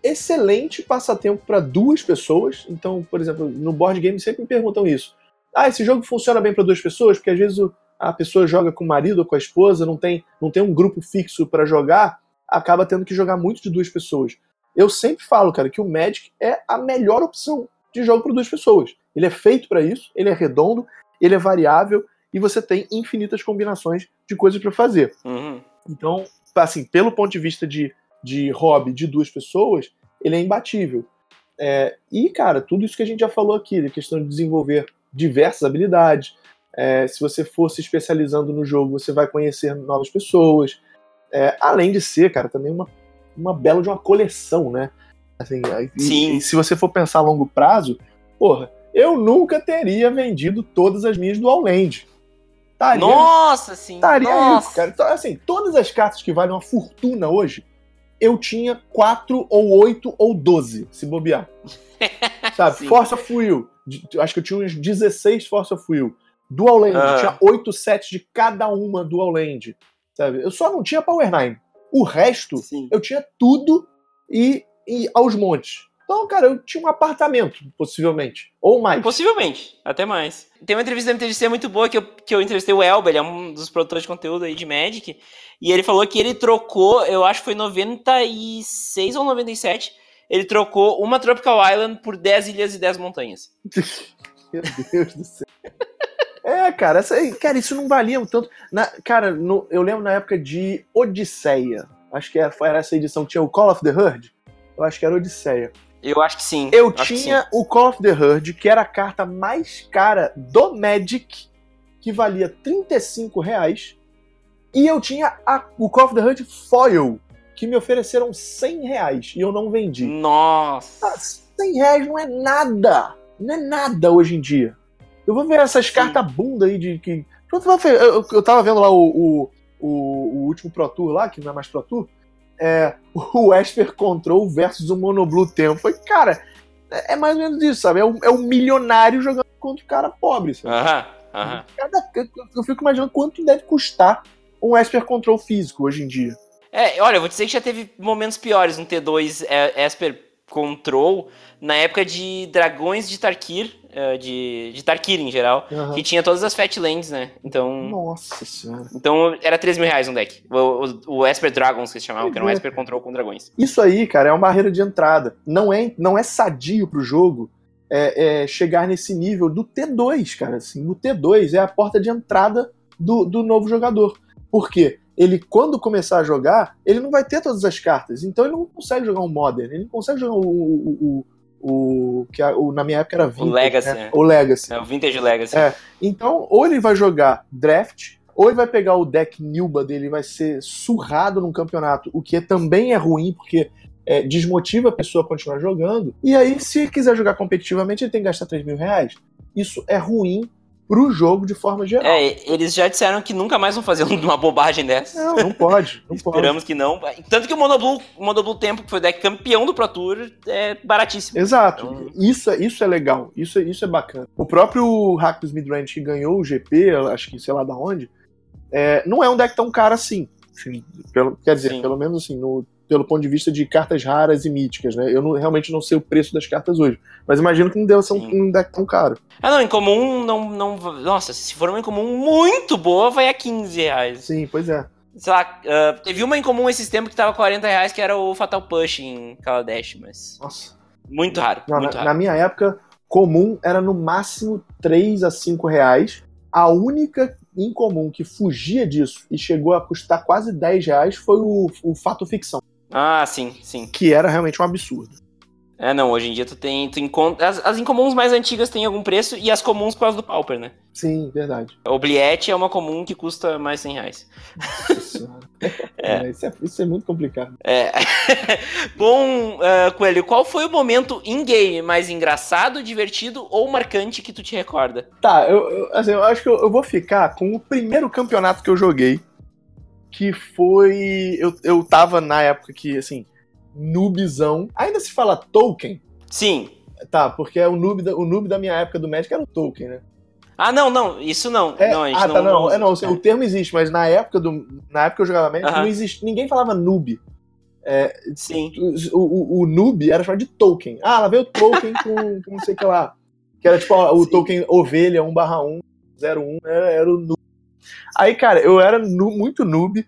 excelente passatempo para duas pessoas. Então, por exemplo, no board game sempre me perguntam isso. Ah, esse jogo funciona bem para duas pessoas? Porque às vezes a pessoa joga com o marido ou com a esposa, não tem, não tem um grupo fixo para jogar, acaba tendo que jogar muito de duas pessoas. Eu sempre falo, cara, que o Magic é a melhor opção de jogo para duas pessoas. Ele é feito para isso, ele é redondo, ele é variável e você tem infinitas combinações de coisas para fazer. Uhum. Então, assim, pelo ponto de vista de, de hobby de duas pessoas, ele é imbatível. É, e, cara, tudo isso que a gente já falou aqui, a questão de desenvolver diversas habilidades. É, se você for se especializando no jogo, você vai conhecer novas pessoas. É, além de ser, cara, também uma, uma bela de uma coleção, né? Assim, Sim. E, e se você for pensar a longo prazo, porra, eu nunca teria vendido todas as minhas do Allland. Estaria, Nossa, sim. Estaria Nossa. rico, cara. Então, assim, todas as cartas que valem uma fortuna hoje, eu tinha 4 ou 8 ou 12, se bobear. [laughs] Sabe? Sim. Of Will. Acho que eu tinha uns 16 Force of Will. Dual Land. Ah. Tinha 8 sets de cada uma Dual Land. Sabe? Eu só não tinha Power Nine. O resto, Sim. eu tinha tudo e, e aos montes. Então, cara, eu tinha um apartamento, possivelmente. Ou mais. Possivelmente, até mais. Tem uma entrevista da MTGC muito boa que eu, que eu entrevistei o Elber, ele é um dos produtores de conteúdo aí de Magic, e ele falou que ele trocou, eu acho que foi 96 ou 97, ele trocou uma Tropical Island por 10 ilhas e 10 montanhas. [laughs] Meu Deus do céu. É, cara, essa, cara, isso não valia um tanto. Na, cara, no- eu lembro na época de Odisseia. Acho que era, era essa edição que tinha o Call of the Herd. Eu acho que era Odisseia. Eu acho que sim. Eu que tinha o Call of the Herd, que era a carta mais cara do Magic, que valia 35 reais. E eu tinha a- o Call of the Herd Foil, que me ofereceram 100 reais e eu não vendi. Nossa. Ah, 100 reais não é nada. Não é nada hoje em dia. Eu vou ver essas Sim. cartas bunda aí de que. Ver, Eu, eu tava vendo lá o, o, o, último Pro Tour lá, que não é mais Pro Tour. É, o Esper Control versus o Monoblue Tempo. Foi, cara, é é mais ou menos isso, sabe? É o, é milionário jogando contra o cara pobre, sabe? Aham, aham. Cada- eu- eu fico imaginando quanto deve custar um Esper Control físico hoje em dia. É, olha, eu vou dizer que já teve momentos piores no T2 é, Esper Control, na época de Dragões de Tarkir, é, de, de Tarkir em geral, Aham. que tinha todas as Fatlands, né? Então, Nossa senhora. então era 3 mil reais um deck. O, o, o Esper Dragons, que se chamavam, que era um é. Esper Control com dragões. Isso aí, cara, é uma barreira de entrada. Não é, não é sadio pro jogo é, é, chegar nesse nível do T2, cara. Assim, o T2 é a porta de entrada do, do novo jogador. Por quê? Ele, quando começar a jogar, ele não vai ter todas as cartas. Então ele não consegue jogar um Modern. Ele não consegue jogar o. o, o, o- que a- o- na minha época era Vintage, Legacy, né? né? O Legacy. É o Vintage Legacy. É. Então, ou ele vai jogar draft, ou ele vai pegar o deck Nilba dele e vai ser surrado num campeonato, o que também é ruim, porque é, desmotiva a pessoa a continuar jogando. E aí, se quiser jogar competitivamente, ele tem que gastar 3 mil reais. Isso é ruim pro jogo de forma geral. É, eles já disseram que nunca mais vão fazer [laughs] uma bobagem dessa. Não, não pode. Não pode. Esperamos que não. Tanto que o Monoblue, o Monoblue Tempo, que foi o deck campeão do Pro Tour, é baratíssimo. Exato. Então- Isso, é- isso é legal. Isso, é- isso é bacana. O próprio Hackers Midrange que ganhou o GP, acho que sei lá da onde, é, não é um deck tão caro assim. Assim, pelo- quer dizer, Sim. pelo menos assim, no- pelo ponto de vista de cartas raras e míticas, né? Eu não- realmente não sei o preço das cartas hoje. Mas imagino que não deva ser um, um deck tão caro. Ah, não, em comum, não, não. Nossa, se for uma em comum muito boa, vai a 15 reais. Sim, pois é. Sei lá, ah, teve uma em comum esses tempos que tava 40 reais, que era o Fatal Push em Kaladesh, mas. Nossa. Muito raro. Não, muito na, raro. na minha época, comum era no máximo 3 a 5 reais. A única incomum que fugia disso e chegou a custar quase 10 reais foi o, o Fato Ficção, Ah, sim, sim. que era realmente um absurdo. É, não, hoje em dia tu tem. Tu encontra, as, as incomuns mais antigas têm algum preço e as comuns por causa do Pauper, né? Sim, verdade. Obliette é uma comum que custa mais 100 reais. Nossa. [laughs] É. É, isso, é, isso é muito complicado. É. [laughs] Bom, ah, Coelho, qual foi o momento in-game mais engraçado, divertido ou marcante que tu te recorda? Tá, eu, eu- assim, eu acho que eu, eu vou ficar com o primeiro campeonato que eu joguei, que foi. Eu, eu tava na época que, assim, noobzão. Ainda se fala Tolkien? Sim. Tá, porque é o noob, da, o noob da minha época do Magic era o Tolkien, né? Ah, não, não, isso não. É, não, ah, não, tá, não. não é, não, o termo existe, mas na época, do, na época que eu jogava Magic, Aham. não existe, ninguém falava noob. Sim. O, o, o noob era chamado de token. Ah, lá veio o token com, com não sei o que lá. Que era tipo ó, o Sim. token ovelha 1 barra 1, 01, era, era o noob. Aí, cara, eu era nu- muito noob.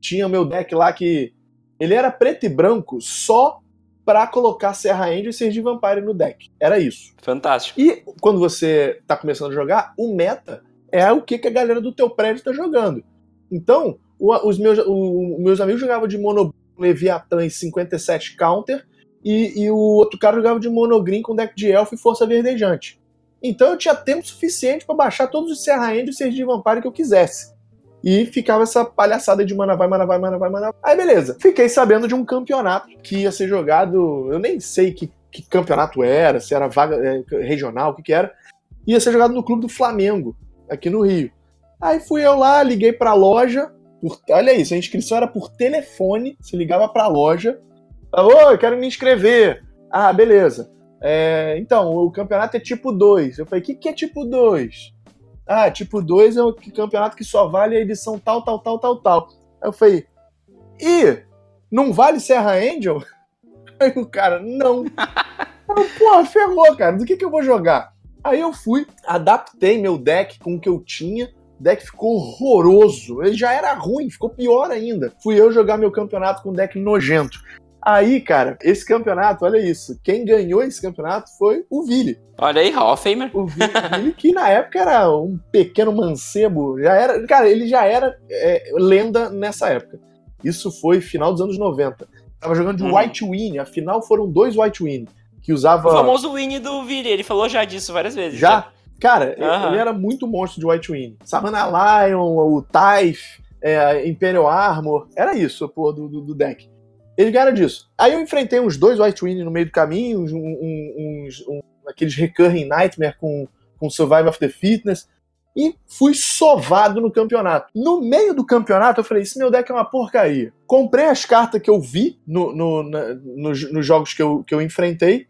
Tinha meu deck lá que. Ele era preto e branco só pra colocar Serra Angel e Sergi Vampire no deck. Era isso. Fantástico. E quando você tá começando a jogar, o meta é o que, que a galera do teu prédio tá jogando. Então, o- os meus, o- meus amigos jogavam de Mono Leviatã e 57 counter, e, e o outro cara jogava de Monogreen com deck de Elfo e Força Verdejante. Então eu tinha tempo suficiente pra baixar todos os Serra End e os Sergi Vampire que eu quisesse. E ficava essa palhaçada de mana vai, mana vai, mana vai, mana vai. Aí beleza. Fiquei sabendo de um campeonato que ia ser jogado. Eu nem sei que, que campeonato era, se era vaga é, regional, o que, que era. Ia ser jogado no clube do Flamengo, aqui no Rio. Aí fui eu lá, liguei pra loja. por- olha isso, a inscrição era por telefone. Se ligava pra loja. Falava, Ô, eu quero me inscrever. Ah, beleza. É, então, o campeonato é tipo 2. Eu falei, o que, que é tipo 2? Ah, tipo 2 é o campeonato que só vale a edição tal, tal, tal, tal, tal. Aí eu falei, e não vale Serra Angel? [laughs] Aí o cara, não. [laughs] Eu, Porra, ferrou, cara. Do que, que eu vou jogar? Aí eu fui, adaptei meu deck com o que eu tinha. O deck ficou horroroso. Ele já era ruim, ficou pior ainda. Fui eu jogar meu campeonato com um deck nojento. Aí, cara, esse campeonato, olha isso. Quem ganhou esse campeonato foi o Vili. Olha aí, Hall of Famer. O Vili, Vili, que na época era um pequeno mancebo. Já era. Cara, ele já era é, lenda nessa época. Isso foi final dos anos 90. Tava jogando de Uhum. White Win. Afinal, foram dois White Win. Que usava. O famoso Winnie do Vili, ele falou já disso várias vezes. Já? Cara, Aham. ele era muito monstro de White Win. Savannah Lion, o Typh, é, Imperial Armor. Era isso, pô, do, do, do deck. Ele era disso. Aí eu enfrentei uns dois White Win no meio do caminho, uns, uns, um- aqueles Recurring Nightmare com, com Survive of the Fitness. E fui sovado no campeonato. No meio do campeonato, eu falei: esse meu deck é uma porcaria. Comprei as cartas que eu vi no, no- na- nos, nos jogos que eu, que eu enfrentei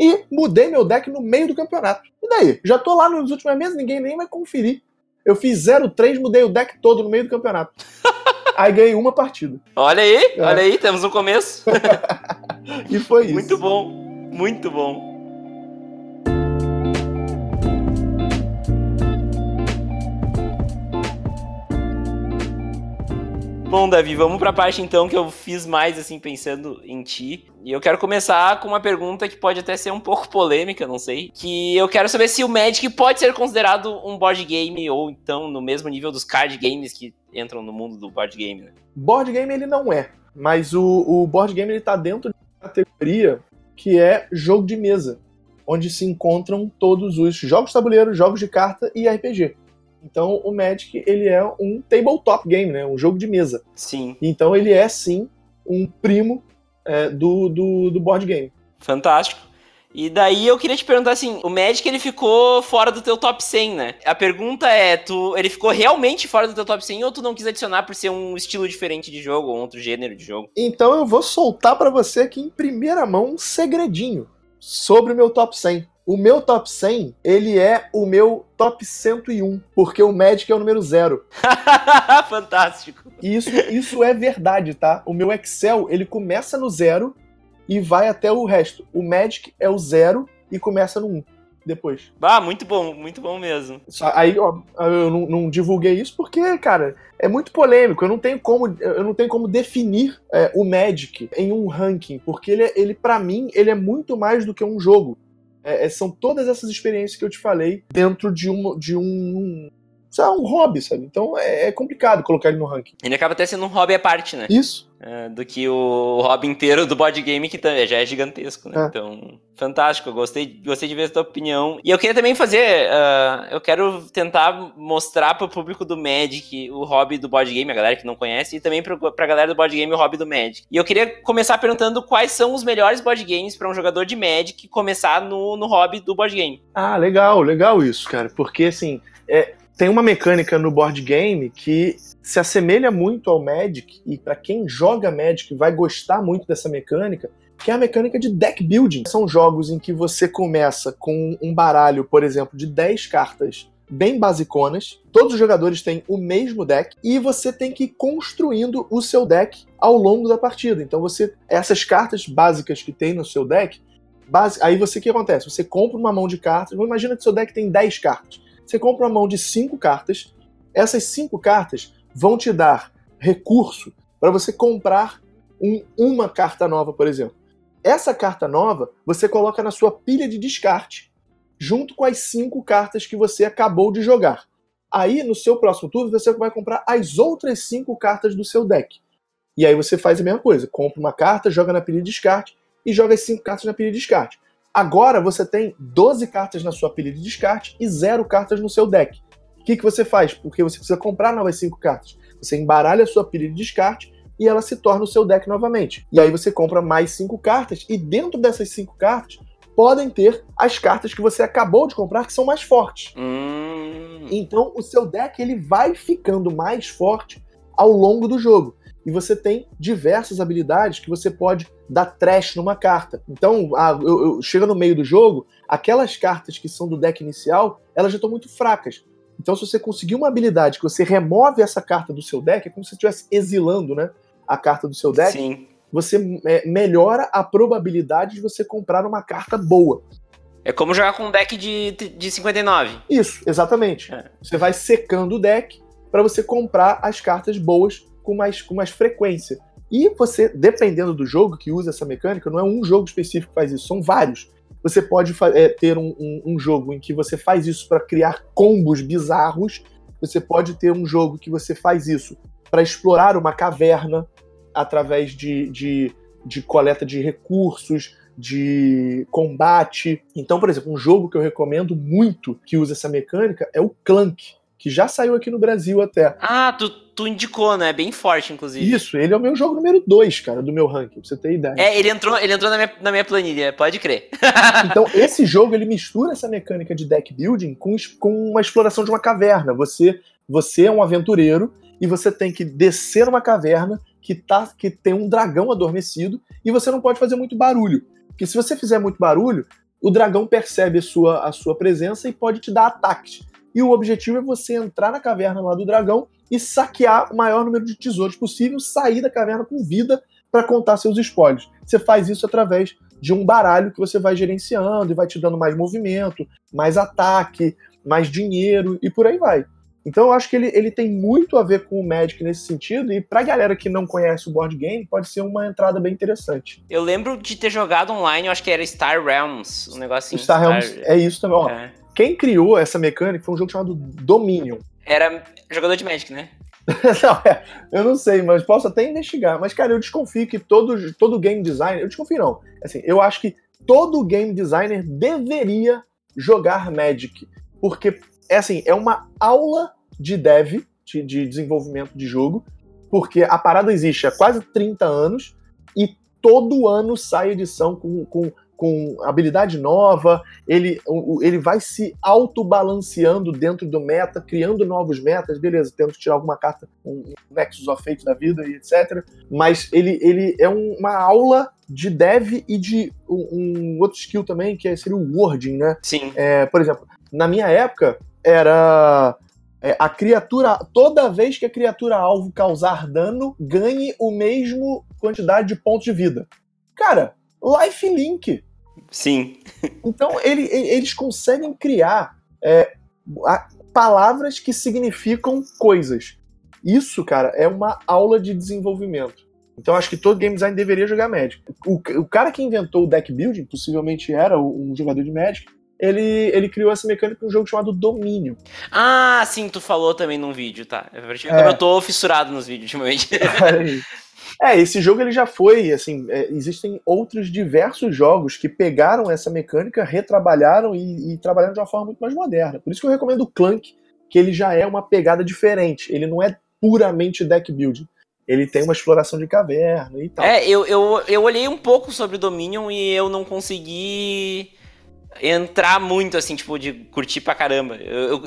e mudei meu deck no meio do campeonato. E daí? Já tô lá nos últimos meses, ninguém nem vai conferir. Eu fiz 0-3, mudei o deck todo no meio do campeonato. [laughs] Aí ganhei uma partida. Olha aí, É. olha aí, temos um começo. [laughs] E foi isso. Muito bom, muito bom. Bom, Davi, vamos pra parte então que eu fiz mais assim pensando em ti. E eu quero começar com uma pergunta que pode até ser um pouco polêmica, não sei. Que eu quero saber se o Magic pode ser considerado um board game ou então no mesmo nível dos card games que entram no mundo do board game, né? Board game ele não é. Mas o, o board game ele tá dentro de uma categoria que é jogo de mesa. Onde se encontram todos os jogos de tabuleiro, jogos de carta e RPG. Então o Magic ele é um tabletop game, né? Um jogo de mesa. Sim, Então ele é sim um primo é, do, do, do board game. fantástico. E daí eu queria te perguntar assim, o Magic ele ficou fora do teu top 100, né? A pergunta é, tu, ele ficou realmente fora do teu top 100 ou tu não quis adicionar por ser um estilo diferente de jogo ou outro gênero de jogo? Então eu vou soltar pra você aqui em primeira mão um segredinho sobre o meu top 100. O meu top 100, ele é o meu top 101, porque o Magic é o número zero. [laughs] Fantástico. E isso, isso é verdade, tá? O meu Excel, ele começa no zero e vai até o resto. O Magic é o zero e começa no 1 depois. Ah, muito bom, muito bom mesmo. Aí, ó, eu não, não divulguei isso porque, cara, é muito polêmico. Eu não tenho como, eu não tenho como definir é, o Magic em um ranking, porque ele, é- ele para mim, ele é muito mais do que um jogo. É, é, são todas essas experiências que eu te falei dentro de um, de um, sei lá, um hobby, sabe? Então é, é complicado colocar ele no ranking. Ele acaba até sendo um hobby à parte, né? Isso. É, do que o hobby inteiro do board game, que também já é gigantesco, né? É. Então, fantástico. Gostei, gostei de ver a tua opinião. E eu queria também fazer. ah, eu quero tentar mostrar pro público do Magic o hobby do board game, a galera que não conhece, e também pro, pra galera do board game o hobby do Magic. E eu queria começar perguntando quais são os melhores board games pra um jogador de Magic começar no, no hobby do board game. Ah, legal, legal isso, cara. Porque, assim, é, tem uma mecânica no board game que se assemelha muito ao Magic, e pra quem joga Magic vai gostar muito dessa mecânica, que é a mecânica de deck building. São jogos em que você começa com um baralho, por exemplo, de 10 cartas bem basiconas. Todos os jogadores têm o mesmo deck e você tem que ir construindo o seu deck ao longo da partida. Então você essas cartas básicas que tem no seu deck, base, aí você o que acontece? Você compra uma mão de cartas. Imagina que seu deck tem 10 cartas. Você compra uma mão de 5 cartas. Essas 5 cartas vão te dar recurso para você comprar um, uma carta nova, por exemplo. Essa carta nova você coloca na sua pilha de descarte, junto com as cinco cartas que você acabou de jogar. Aí, no seu próximo turno, você vai comprar as outras cinco cartas do seu deck. E aí você faz a mesma coisa: compra uma carta, joga na pilha de descarte e joga as cinco cartas na pilha de descarte. Agora você tem 12 cartas na sua pilha de descarte e zero cartas no seu deck. O que, que você faz? Porque você precisa comprar novas cinco cartas. Você embaralha a sua pilha de descarte e ela se torna o seu deck novamente. E aí você compra mais cinco cartas, e dentro dessas cinco cartas podem ter as cartas que você acabou de comprar que são mais fortes. Hum. Então o seu deck ele vai ficando mais forte ao longo do jogo. E você tem diversas habilidades que você pode dar trash numa carta. Então, ah, eu, eu, chega no meio do jogo, aquelas cartas que são do deck inicial, elas já estão muito fracas. Então, se você conseguir uma habilidade que você remove essa carta do seu deck, é como se você estivesse exilando, né? a carta do seu deck, Sim. você é, melhora a probabilidade de você comprar uma carta boa. É como jogar com um deck de, de 59. Isso, exatamente. É. Você vai secando o deck para você comprar as cartas boas com mais, com mais frequência. E você, dependendo do jogo que usa essa mecânica, não é um jogo específico que faz isso, são vários. Você pode é, ter um, um, um, jogo em que você faz isso para criar combos bizarros. Você pode ter um jogo que você faz isso para explorar uma caverna através de, de, de coleta de recursos, de combate. Então, por exemplo, um jogo que eu recomendo muito que usa essa mecânica é o Clank, que já saiu aqui no Brasil até. Ah, tu, tu indicou, né? Bem forte, inclusive. Isso, ele é o meu jogo número 2, cara, do meu ranking, pra você ter ideia. É, ele entrou, ele entrou na, minha, na minha planilha, pode crer. [laughs] então, esse jogo, ele mistura essa mecânica de deck building com, com uma exploração de uma caverna. Você, você é um aventureiro e você tem que descer uma caverna que, tá, que tem um dragão adormecido e você não pode fazer muito barulho. Porque se você fizer muito barulho, o dragão percebe a sua, a sua presença e pode te dar ataques. E o objetivo é você entrar na caverna lá do dragão e saquear o maior número de tesouros possível, sair da caverna com vida para contar seus spoilers. Você faz isso através de um baralho que você vai gerenciando e vai te dando mais movimento, mais ataque, mais dinheiro e por aí vai. Então eu acho que ele, ele tem muito a ver com o Magic nesse sentido, e pra galera que não conhece o board game, pode ser uma entrada bem interessante. Eu lembro de ter jogado online, eu acho que era Star Realms, um negocinho. Star, Star... Realms é isso também. Ó, é. Quem criou essa mecânica foi um jogo chamado Dominion. Era jogador de Magic, né? [laughs] não, é, eu não sei, mas posso até investigar. Mas, cara, eu desconfio que todo, todo game designer. Eu desconfio, não. Assim, eu acho que todo game designer deveria jogar Magic. Porque é assim, é uma aula de dev, de, de desenvolvimento de jogo, porque a parada existe há quase 30 anos e todo ano sai edição com, com, com habilidade nova, ele, ele vai se autobalanceando dentro do meta, criando novos metas, beleza, temos que tirar alguma carta, um Nexus of Fate da vida e etc. Mas ele, ele é uma aula de dev e de um, um outro skill também, que é, seria o wording, né? Sim. É, por exemplo, na minha época, era é, a criatura, toda vez que a criatura alvo causar dano, ganhe o mesmo quantidade de pontos de vida. Cara, life link. Sim. então ele, eles conseguem criar é, palavras que significam coisas. Isso, cara, é uma aula de desenvolvimento. Então acho que todo game design deveria jogar Magic. O, o cara que inventou o deck building, possivelmente era um jogador de Magic, ele, ele criou essa mecânica um jogo chamado Domínio. Ah, sim, tu falou também num vídeo, tá. É. Eu tô fissurado nos vídeos ultimamente. [laughs] é, esse jogo ele já foi, assim, é, existem outros diversos jogos que pegaram essa mecânica, retrabalharam e, e trabalharam de uma forma muito mais moderna. Por isso que eu recomendo o Clank, que ele já é uma pegada diferente. Ele não é puramente deck building ele tem uma exploração de caverna e tal. É, eu, eu, eu olhei um pouco sobre Dominion e eu não consegui entrar muito, assim, tipo, de curtir pra caramba. Eu, eu,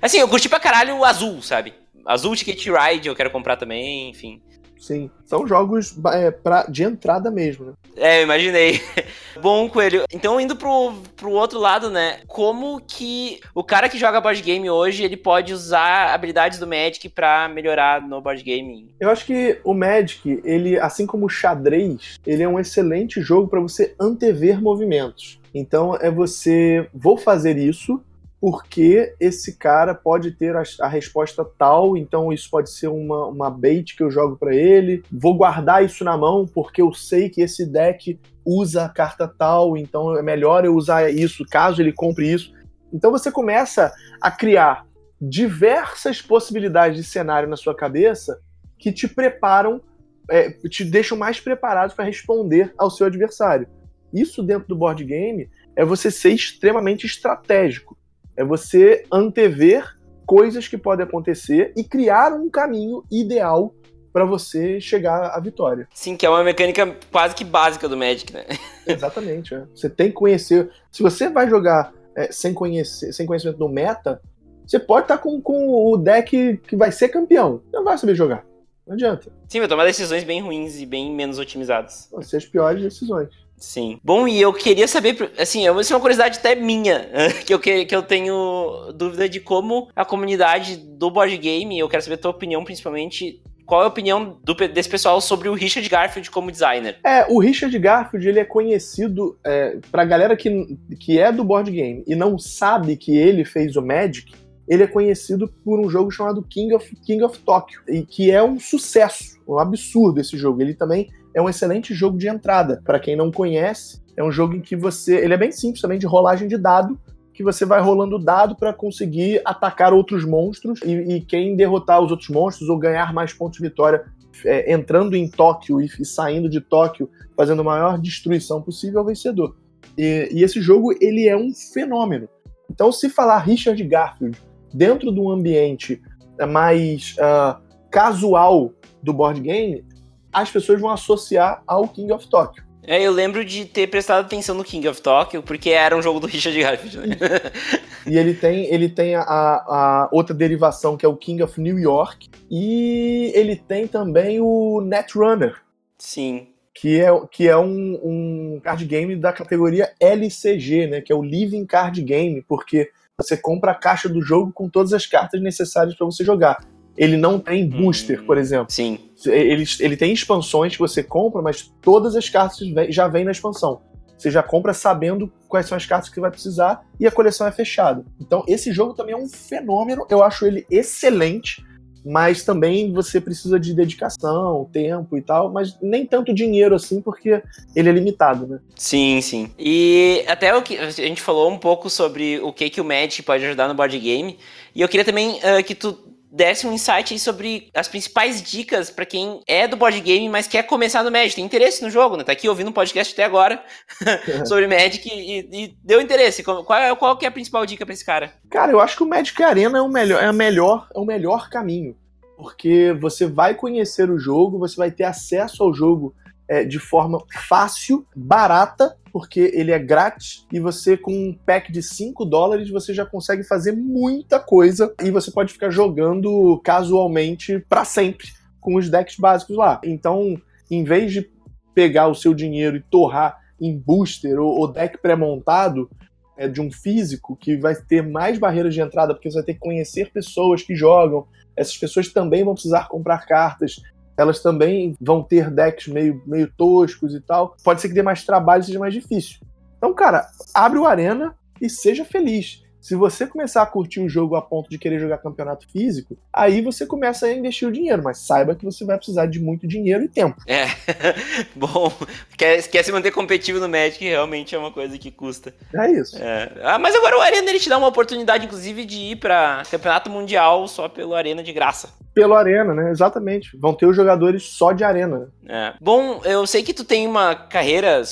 assim, eu curti pra caralho o azul, sabe? Azul Ticket Ride eu quero comprar também, enfim. Sim, são jogos é, pra, de entrada mesmo, né? É, eu imaginei. [laughs] Bom, Coelho, então indo pro, pro outro lado, né? Como que o cara que joga board game hoje, ele pode usar habilidades do Magic para melhorar no board game? Eu acho que o Magic, ele, assim como o xadrez, ele é um excelente jogo para você antever movimentos. Então é você, vou fazer isso, porque esse cara pode ter a, a, resposta tal, então isso pode ser uma, uma bait que eu jogo para ele. Vou guardar isso na mão porque eu sei que esse deck usa a carta tal, então é melhor eu usar isso caso ele compre isso. Então você começa a criar diversas possibilidades de cenário na sua cabeça que te preparam, é, te deixam mais preparados para responder ao seu adversário. Isso dentro do board game é você ser extremamente estratégico é você antever coisas que podem acontecer e criar um caminho ideal para você chegar à vitória. Sim, que é uma mecânica quase que básica do Magic, né? [laughs] Exatamente. É. Você tem que conhecer. Se você vai jogar é, sem, conhecer, sem conhecimento do meta, você pode estar tá com, com o deck que vai ser campeão. Não vai saber jogar. Não adianta. Sim, vai tomar decisões bem ruins e bem menos otimizadas. Vão ser as piores decisões. Sim. Bom, e eu queria saber, assim, isso é uma curiosidade até minha, [laughs] que eu, que, que eu tenho dúvida de como a comunidade do board game, eu quero saber a tua opinião principalmente, qual é a opinião do, desse pessoal sobre o Richard Garfield como designer? É, o Richard Garfield, ele é conhecido, é, pra galera que, que é do board game e não sabe que ele fez o Magic, ele é conhecido por um jogo chamado King of, King of Tokyo, e que é um sucesso, um absurdo esse jogo. Ele também é um excelente jogo de entrada. Para quem não conhece, é um jogo em que você. Ele é bem simples também, de rolagem de dado, que você vai rolando dado para conseguir atacar outros monstros e, e, quem derrotar os outros monstros ou ganhar mais pontos de vitória é, entrando em Tóquio e, e, saindo de Tóquio, fazendo a maior destruição possível, é o vencedor. E, e esse jogo ele é um fenômeno. Então, se falar Richard Garfield dentro de um ambiente mais uh, casual do board game, as pessoas vão associar ao King of Tokyo. É, eu lembro de ter prestado atenção no King of Tokyo, porque era um jogo do Richard Garfield, né? [laughs] e ele tem, ele tem a, a, outra derivação, que é o King of New York, e ele tem também o Netrunner. Sim. Que é, que é um, um card game da categoria LCG, né? Que é o Living Card Game, porque você compra a caixa do jogo com todas as cartas necessárias para você jogar. Ele não tem booster, hum, por exemplo. Sim. Ele, ele tem expansões que você compra, mas todas as cartas já vêm na expansão. Você já compra sabendo quais são as cartas que vai precisar e a coleção é fechada. Então, esse jogo também é um fenômeno. Eu acho ele excelente, mas também você precisa de dedicação, tempo e tal, mas nem tanto dinheiro assim, porque ele é limitado, né? Sim, sim. E até o que a gente falou um pouco sobre o que, que o Magic pode ajudar no board game. E eu queria também uh, que tu desse um insight sobre as principais dicas para quem é do board game, mas quer começar no Magic, tem interesse no jogo, né? Tá aqui ouvindo um podcast até agora [laughs] [laughs] sobre Magic e, e, deu interesse. Qual é, qual que é a principal dica para esse cara? Cara, eu acho que o Magic Arena é o melhor, é a melhor, é o melhor caminho, porque você vai conhecer o jogo, você vai ter acesso ao jogo é, de forma fácil, barata, porque ele é grátis e você com um pack de 5 dólares você já consegue fazer muita coisa e você pode ficar jogando casualmente para sempre com os decks básicos lá. Então, em vez de pegar o seu dinheiro e torrar em booster ou, ou deck pré-montado é, de um físico que vai ter mais barreiras de entrada porque você vai ter que conhecer pessoas que jogam. Essas pessoas também vão precisar comprar cartas elas também vão ter decks meio, meio toscos e tal. Pode ser que dê mais trabalho seja mais difícil. Então, cara, abre o Arena e seja feliz. Se você começar a curtir o jogo a ponto de querer jogar campeonato físico, aí você começa a investir o dinheiro, mas saiba que você vai precisar de muito dinheiro e tempo. É, [laughs] bom, quer, quer se manter competitivo no Magic, realmente é uma coisa que custa. É isso. É. Ah, mas agora o Arena ele te dá uma oportunidade, inclusive, de ir para campeonato mundial só pelo Arena de graça. Pelo Arena, né? Exatamente. Vão ter os jogadores só de Arena. É. Bom, eu sei que tu tem uma carreira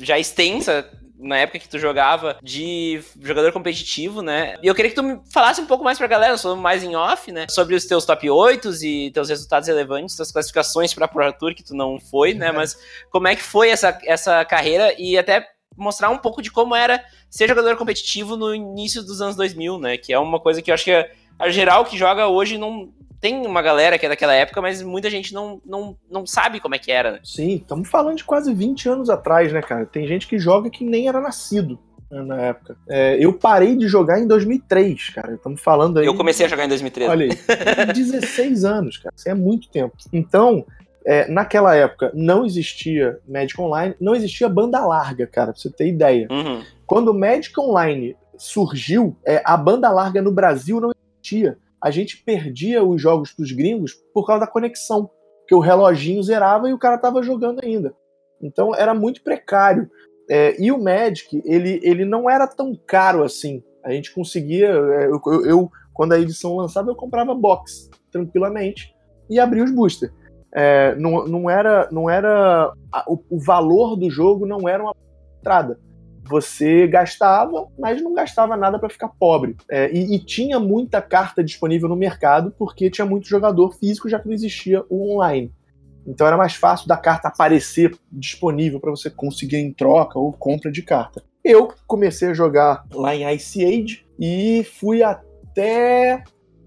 já extensa na época que tu jogava de jogador competitivo, né? E eu queria que tu me falasse um pouco mais pra galera, sou mais em off, né? Sobre os teus top 8 e teus resultados relevantes, tuas classificações pra Pro Tour, que tu não foi, né? Mas como é que foi essa, essa carreira e até mostrar um pouco de como era ser jogador competitivo no início dos anos 2000, né? Que é uma coisa que eu acho que a, a geral que joga hoje não tem uma galera que é daquela época, mas muita gente não, não, não sabe como é que era. Né? Sim, estamos falando de quase 20 anos atrás, né, cara? Tem gente que joga que nem era nascido né, na época. É, eu parei de jogar em 2003, cara. Estamos falando aí. Eu comecei a jogar em 2003. Olha aí, 16 [laughs] anos, cara. Isso é muito tempo. Então, é, naquela época não existia Magic Online, não existia banda larga, cara, pra você ter ideia. Uhum. Quando o Magic Online surgiu, é, a banda larga no Brasil não existia. A gente perdia os jogos pros gringos por causa da conexão, que o reloginho zerava e o cara tava jogando ainda. Então era muito precário. É, e o Magic, ele, ele não era tão caro assim. A gente conseguia. É, eu, eu, quando a edição lançava, eu comprava box tranquilamente e abria os boosters. É, não, não era. Não era o, o, valor do jogo não era uma entrada. Você gastava, mas não gastava nada para ficar pobre. É, e, e, tinha muita carta disponível no mercado porque tinha muito jogador físico, já que não existia o online. Então era mais fácil da carta aparecer disponível para você conseguir em troca ou compra de carta. Eu comecei a jogar lá em Ice Age e fui até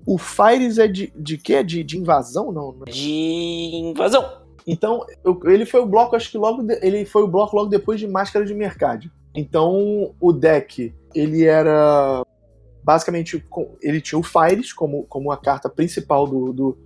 o Fires é de, de quê? De, de invasão? Não, não. De invasão. Então, eu, ele foi o bloco, acho que logo. De, ele foi o bloco logo depois de Máscara de Mercado. Então, o deck, ele era. Basicamente, ele tinha o Fires como, como a carta principal do, do,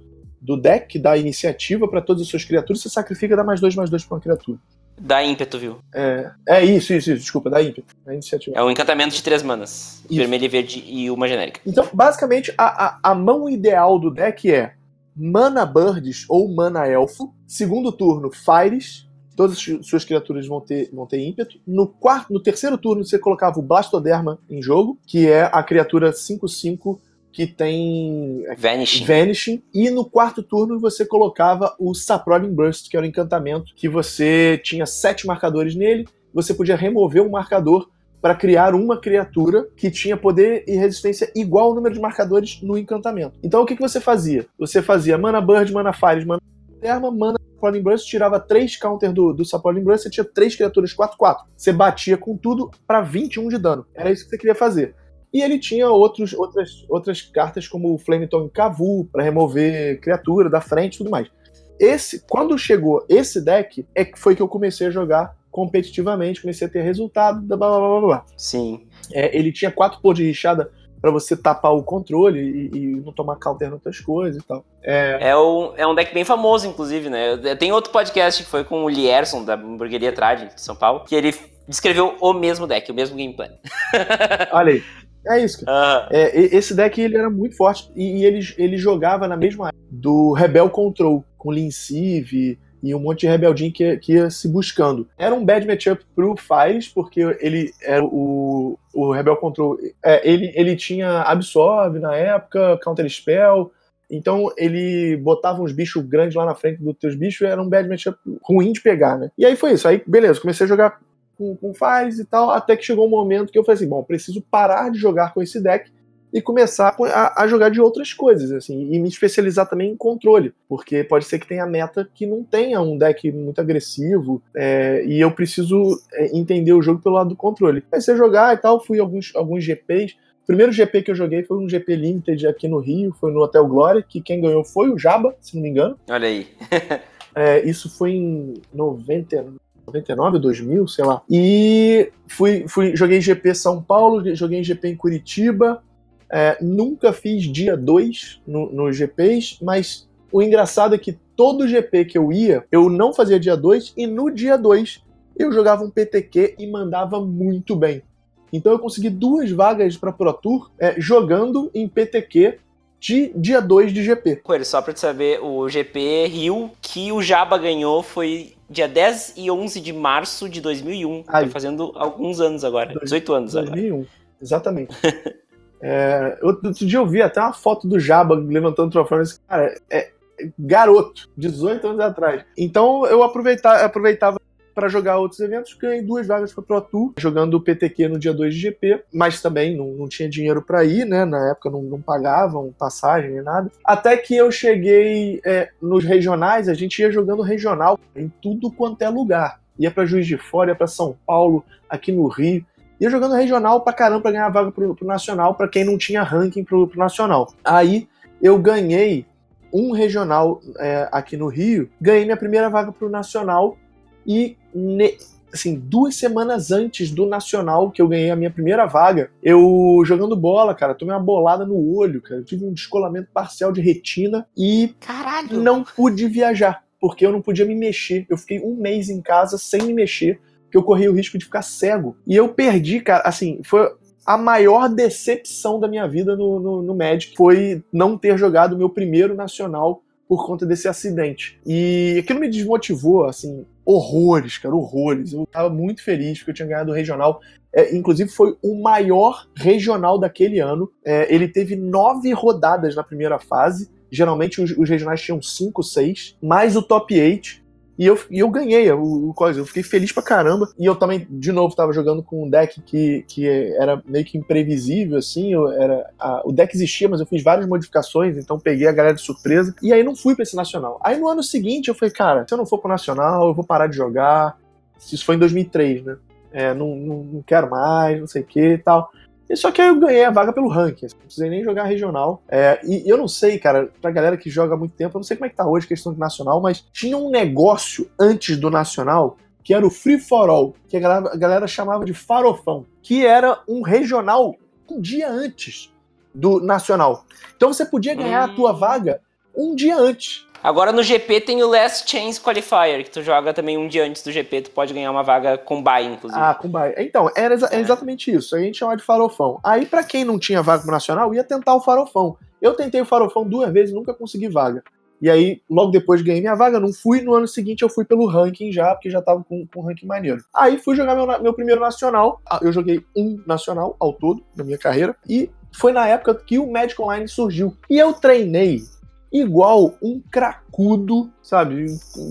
do deck, que dá iniciativa para todas as suas criaturas. Você sacrifica, dá mais dois, mais dois para uma criatura. Dá ímpeto, viu? É, é isso, isso, isso, desculpa, dá ímpeto. É iniciativa. É um encantamento de três manas: isso. vermelho e verde e uma genérica. Então, basicamente, a, a, a mão ideal do deck é Mana Birds ou Mana Elfo. Segundo turno, Fires. Todas as suas criaturas vão ter, vão ter ímpeto. No quarto, no terceiro turno, você colocava o Blastoderma em jogo, que é a criatura 5-5 que tem Vanishing. Vanishing. E no quarto turno você colocava o Saproling Burst, que era um encantamento que você tinha sete marcadores nele. Você podia remover um marcador para criar uma criatura que tinha poder e resistência igual ao número de marcadores no encantamento. Então o que, que você fazia? Você fazia Mana Bird, Mana Fire, Mana Terma, Mana Saproling Burst, tirava três counter do, do Saproling Burst, você tinha três criaturas 4-4. Você batia com tudo para 21 de dano. Era isso que você queria fazer. E ele tinha outros, outras, outras cartas como o Flametongue Cavu para remover criatura da frente e tudo mais. Esse, quando chegou esse deck, é que foi que eu comecei a jogar competitivamente, comecei a ter resultado, blá blá blá blá. Sim. É, ele tinha quatro por de rixada para você tapar o controle e, e, não tomar counter em outras coisas e tal. É... É, o, é um deck bem famoso, inclusive, né? Tem outro podcast que foi com o Lierson, da hamburgueria Trad, de São Paulo, que ele descreveu o mesmo deck, o mesmo gameplay. [laughs] Olha aí. É isso, cara. É, esse deck ele era muito forte e, e, ele, ele jogava na mesma época do Rebel Control, com Lincive e um monte de rebeldinho que, que ia se buscando. Era um bad matchup pro Fires, porque ele era o, o Rebel Control. É, ele, ele tinha Absorb na época, Counter Spell. Então ele botava uns bichos grandes lá na frente dos teus bichos, era um bad matchup ruim de pegar, né? E aí foi isso. Aí, beleza, comecei a jogar com, com Fires e tal, até que chegou um momento que eu falei assim, bom, preciso parar de jogar com esse deck e começar a, a, jogar de outras coisas, assim, e me especializar também em controle, porque pode ser que tenha meta que não tenha um deck muito agressivo, é, e eu preciso é, entender o jogo pelo lado do controle. Comecei a jogar e tal, fui alguns, alguns GPs. O primeiro GP que eu joguei foi um GP Limited aqui no Rio, foi no Hotel Glória, que quem ganhou foi o Jaba, se não me engano. Olha aí. [laughs] é, isso foi em 90, 99, 2000, sei lá. E fui, fui joguei GP São Paulo, joguei GP em Curitiba. É, nunca fiz dia 2 no, no GPs, mas o engraçado é que todo GP que eu ia, eu não fazia dia 2 e no dia 2 eu jogava um PTQ e mandava muito bem. Então eu consegui duas vagas para Pro Tour é, jogando em PTQ de dia 2 de GP. Coelho, só pra te saber, o GP Rio que o Jaba ganhou foi dia 10 e 11 de março de 2001. Aí. Tá fazendo alguns anos agora, 18 anos 2001, agora. exatamente. [laughs] é, outro dia eu vi até uma foto do Jaba levantando o troféu e cara, é garoto, 18 anos atrás. Então eu aproveitava, aproveitava para jogar outros eventos, ganhei duas vagas para Pro Tour, jogando o PTQ no dia 2 de GP, mas também não, não tinha dinheiro para ir, né? Na época não, não pagavam passagem nem nada. Até que eu cheguei é, nos regionais, a gente ia jogando regional em tudo quanto é lugar. Ia para Juiz de Fora, ia para São Paulo, aqui no Rio. Ia jogando regional pra caramba pra ganhar vaga pro, pro Nacional, para quem não tinha ranking pro, pro Nacional. Aí eu ganhei um regional é, aqui no Rio, ganhei minha primeira vaga pro Nacional e ne- assim, duas semanas antes do Nacional, que eu ganhei a minha primeira vaga, eu jogando bola, cara, tomei uma bolada no olho, cara. Eu tive um descolamento parcial de retina e Caralho! não pude viajar, porque eu não podia me mexer. Eu fiquei um mês em casa sem me mexer, porque eu corria o risco de ficar cego. E eu perdi, cara, assim, foi a maior decepção da minha vida no, no, no Magic foi não ter jogado meu primeiro nacional por conta desse acidente. E aquilo me desmotivou, assim, horrores, cara, horrores. Eu tava muito feliz porque eu tinha ganhado o regional. É, inclusive, foi o maior regional daquele ano. É, ele teve nove rodadas na primeira fase. Geralmente os, os regionais tinham cinco, seis, mais o top 8. E eu, e eu ganhei o, o coisa, eu fiquei feliz pra caramba. E eu também, de novo, tava jogando com um deck que, que era meio que imprevisível, assim. Eu era, a- o deck existia, mas eu fiz várias modificações, então peguei a galera de surpresa. E aí não fui pra esse nacional. Aí no ano seguinte eu falei, cara, se eu não for pro nacional, eu vou parar de jogar. Isso foi em 2003, né? É, não, não, não quero mais, não sei o que e tal. E só que aí eu ganhei a vaga pelo ranking, assim, não precisei nem jogar regional. É, e eu não sei, cara, pra galera que joga há muito tempo, eu não sei como é que tá hoje a questão de nacional, mas tinha um negócio antes do nacional que era o Free for All, que a galera, a galera chamava de farofão, que era um regional um dia antes do nacional. Então você podia ganhar a Hum. tua vaga um dia antes. Agora no GP tem o Last Chance Qualifier, que tu joga também um dia antes do GP, tu pode ganhar uma vaga com buy, inclusive. Ah, com baia. Então, era, exa- É. exatamente isso. A gente chamava de farofão. Aí, pra quem não tinha vaga pro nacional, ia tentar o farofão. Eu tentei o farofão duas vezes e nunca consegui vaga. E aí, logo depois ganhei minha vaga, não fui. No ano seguinte eu fui pelo ranking já, porque já tava com, com um ranking maneiro. Aí fui jogar meu, meu primeiro nacional. Ah, Eu joguei um nacional ao todo na minha carreira. E foi na época que o Magic Online surgiu. E eu treinei igual um cracudo, sabe?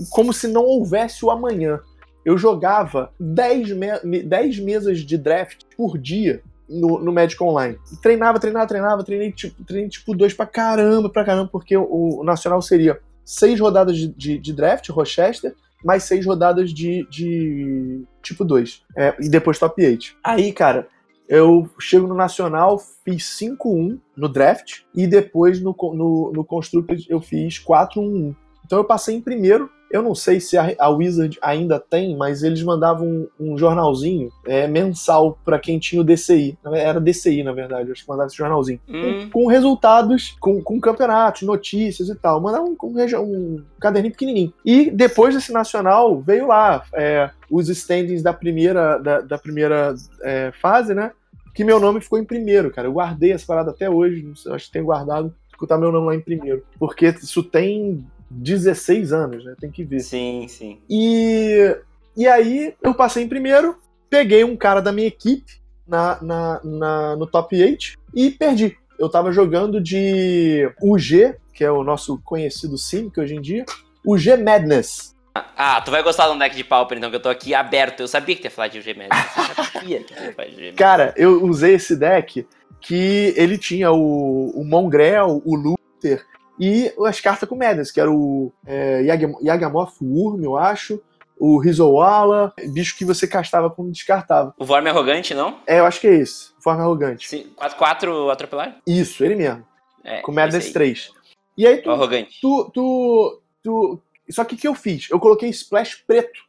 Como se não houvesse o amanhã. Eu jogava 10, me 10 mesas de draft por dia no, no Magic Online. Treinava, treinava, treinava, treinei tipo, treinei, tipo dois pra caramba, pra caramba, porque o, o Nacional seria seis rodadas de, de, de draft, Rochester, mais seis rodadas de, de tipo 2. e depois top 8. Aí, cara, eu chego no Nacional, fiz 5-1 no draft, e depois no, no, no Constructed eu fiz 4-1-1. Então eu passei em primeiro. Eu não sei se a, a Wizard ainda tem, mas eles mandavam um, um jornalzinho é, mensal para quem tinha o DCI. Era DCI, na verdade, acho que mandava esse jornalzinho. Hum. Com, com resultados, com, com campeonatos, notícias e tal. Mandava um, um, caderninho pequenininho. E depois desse nacional, veio lá é, os standings da primeira, da, da primeira é, fase, né? Que meu nome ficou em primeiro, cara. Eu guardei essa parada até hoje, não sei, acho que tenho guardado, botar meu nome lá em primeiro. Porque isso tem 16 anos, né? Tem que ver. Sim, sim. E, e aí eu passei em primeiro, peguei um cara da minha equipe na, na, na, no top 8 e perdi. Eu tava jogando de UG, que é o nosso conhecido Simic hoje em dia, UG Madness. Ah, tu vai gostar um deck de Pauper, então, que eu tô aqui aberto. Eu sabia que tu ia falar de UG Magic. Eu sabia que ia [laughs] falar de UG Magic. Cara, eu usei esse deck que ele tinha o, o Mongrel, o Luther e as cartas com Madness, que era o é, Yagam Yagamoth Wurm, eu acho, o Rizowala, bicho que você castava quando descartava. O Vorm arrogante, não? É, eu acho que é esse, forma arrogante. 4-4 atropelar? Isso, ele mesmo, É, com Madness aí. 3. E aí tu, O arrogante. tu, tu, tu... Só que o que eu fiz? Eu coloquei Splash preto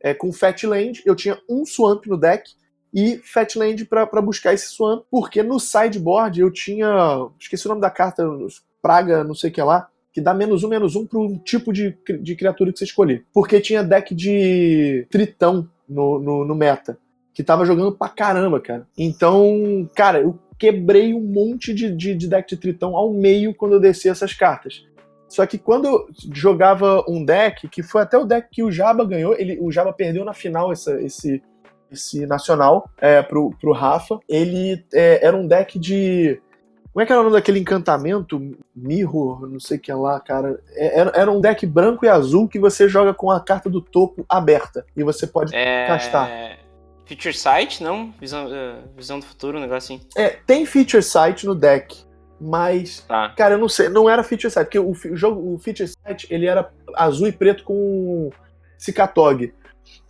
é, com Fatland, eu tinha um Swamp no deck, e Fatland pra buscar esse Swamp, porque no sideboard eu tinha. Esqueci o nome da carta, Praga, não sei o que lá, que dá menos um, menos um pro tipo de, de criatura que você escolher. Porque tinha deck de Tritão no, no, no meta, que tava jogando pra caramba, cara. Então, cara, eu quebrei um monte de, de, de deck de Tritão ao meio quando eu desci essas cartas. Só que quando eu jogava um deck, que foi até o deck que o Jaba ganhou, ele, o Jaba perdeu na final essa, esse, esse nacional é, pro, pro Rafa. Ele é, era um deck de. Como é que era o nome daquele encantamento? Mirror, não sei o que lá, cara. É, era, era um deck branco e azul que você joga com a carta do topo aberta. E você pode É... castar. Future Sight, não? Visão, uh, visão do futuro, um negócio assim. É, tem Feature Sight no deck, mas Tá. Cara, eu não sei, não era Feature Sight, porque o, o jogo, o Feature Sight, ele era azul e preto com Cicatog.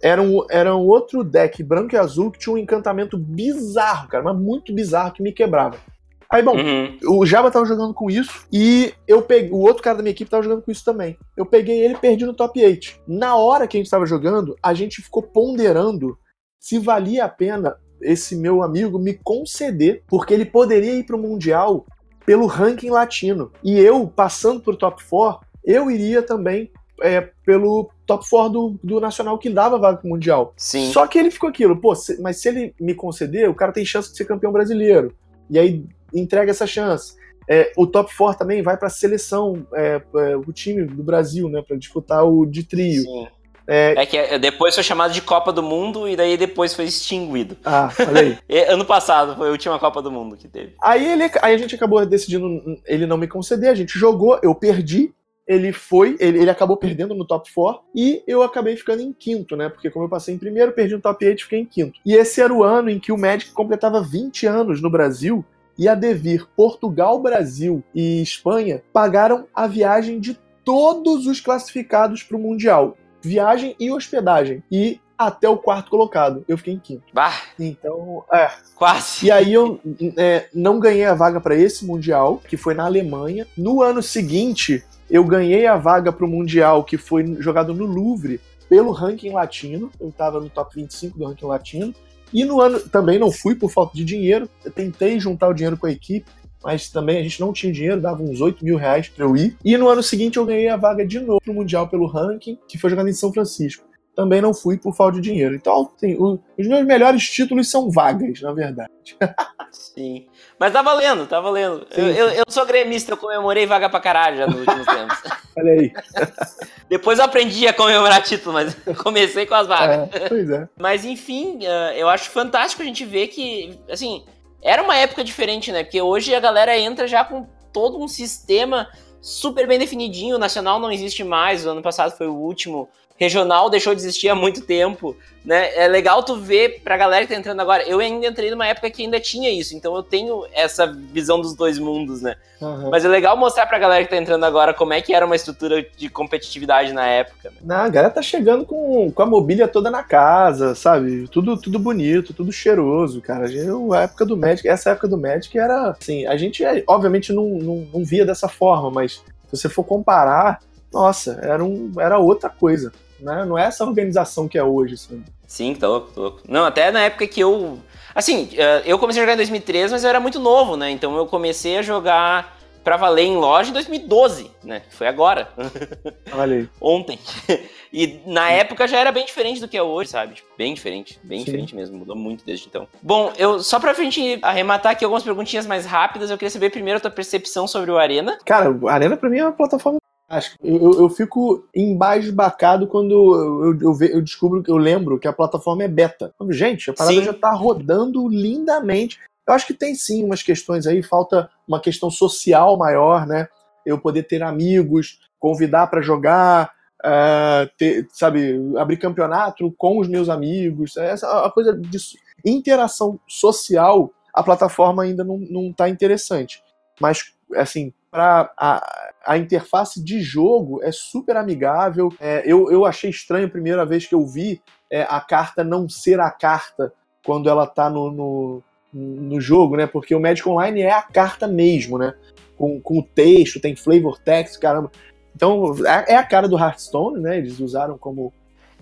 Era um, era um outro deck branco e azul que tinha um encantamento bizarro, cara, mas muito bizarro que me quebrava. Aí, bom, uhum. o Java tava jogando com isso e eu peguei. O outro cara da minha equipe tava jogando com isso também. Eu peguei ele e perdi no top 8. Na hora que a gente tava jogando, a gente ficou ponderando se valia a pena esse meu amigo me conceder, porque ele poderia ir pro Mundial pelo ranking latino. E eu, passando pro top 4, eu iria também é, pelo top 4 do, do Nacional que dava vaga pro Mundial. Sim. Só que ele ficou aquilo, pô, se, mas se ele me conceder, o cara tem chance de ser campeão brasileiro. E aí entrega essa chance. É, o top 4 também vai para a seleção, é, é, o time do Brasil, né, para disputar o de trio. Sim. É... é... que é, depois foi chamado de Copa do Mundo e daí depois foi extinguido. Ah, olha [laughs] aí. ano passado foi a última Copa do Mundo que teve. Aí, ele, aí a gente acabou decidindo ele não me conceder, a gente jogou, eu perdi, ele foi, ele, ele acabou perdendo no top 4 e eu acabei ficando em quinto, né? Porque como eu passei em primeiro, perdi no top 8 e fiquei em quinto. E esse era o ano em que o Magic completava 20 anos no Brasil e a Devir, Portugal, Brasil e Espanha pagaram a viagem de todos os classificados para o Mundial. Viagem e hospedagem. E até o quarto colocado. Eu fiquei em quinto. Bah. Então, é. Quase. E aí eu é, não ganhei a vaga para esse Mundial, que foi na Alemanha. No ano seguinte, eu ganhei a vaga para o Mundial, que foi jogado no Louvre, pelo ranking latino. Eu estava no top 25 do ranking latino. E no ano também não fui por falta de dinheiro. Eu tentei juntar o dinheiro com a equipe, mas também a gente não tinha dinheiro, dava uns 8 mil reais para eu ir. E no ano seguinte eu ganhei a vaga de novo no Mundial pelo ranking, que foi jogado em São Francisco. Também não fui por falta de dinheiro. Então, assim, o, os meus melhores títulos são vagas, na verdade. Sim. Mas tá valendo, tá valendo. Sim, eu, eu, eu, sou gremista, eu comemorei vaga pra caralho já nos últimos [laughs] tempos. Olha aí. [laughs] Depois eu aprendi a comemorar título, mas [laughs] comecei com as vagas. É, pois é. Mas enfim, eh, eu acho fantástico a gente ver que, assim, era uma época diferente, né? Porque hoje a galera entra já com todo um sistema super bem definidinho. O Nacional não existe mais, o ano passado foi o último regional deixou de existir há muito tempo, né? É legal tu ver pra galera que tá entrando agora. Eu ainda entrei numa época que ainda tinha isso, então eu tenho essa visão dos dois mundos, né? Uhum. Mas é legal mostrar pra galera que tá entrando agora como é que era uma estrutura de competitividade na época. Né? Não, a galera tá chegando com, com a mobília toda na casa, sabe? Tudo, tudo bonito, tudo cheiroso, cara. Eu, a época do Magic, essa época do Magic era, assim, a gente obviamente não, não, não via dessa forma, mas se você for comparar, nossa, era, um, era outra coisa né? Não é essa organização que é hoje, sabe? Sim, tô louco, tô louco. Não, até na época que eu. Assim, eh, eu comecei a jogar em 2013, mas eu era muito novo, né? Então eu comecei a jogar pra valer em loja em 2012, né? Foi agora. [laughs] Valeu. Ontem. E na época já era bem diferente do que é hoje, sabe? Tipo, bem diferente, bem Sim. diferente mesmo. Mudou muito desde então. Bom, eu só pra gente arrematar aqui algumas perguntinhas mais rápidas, eu queria saber primeiro a tua percepção sobre o Arena. Cara, o Arena pra mim é uma plataforma eu, eu, eu fico embasbacado quando eu, eu, eu, descubro, eu lembro que a plataforma é beta. Gente, a parada sim. já tá rodando lindamente. Eu acho que tem sim umas questões aí, falta uma questão social maior, né? Eu poder ter amigos, convidar para jogar, uh, ter, sabe, abrir campeonato com os meus amigos. Essa a coisa de interação social, a plataforma ainda não, não tá interessante. Mas, assim, para a, a interface de jogo é super amigável. É, eu, eu achei estranho a primeira vez que eu vi é, a carta não ser a carta quando ela tá no, no, no, jogo, né? Porque o Magic Online é a carta mesmo, né? Com, com o texto, tem flavor text, caramba. Então, é, é a cara do Hearthstone, né? Eles usaram como.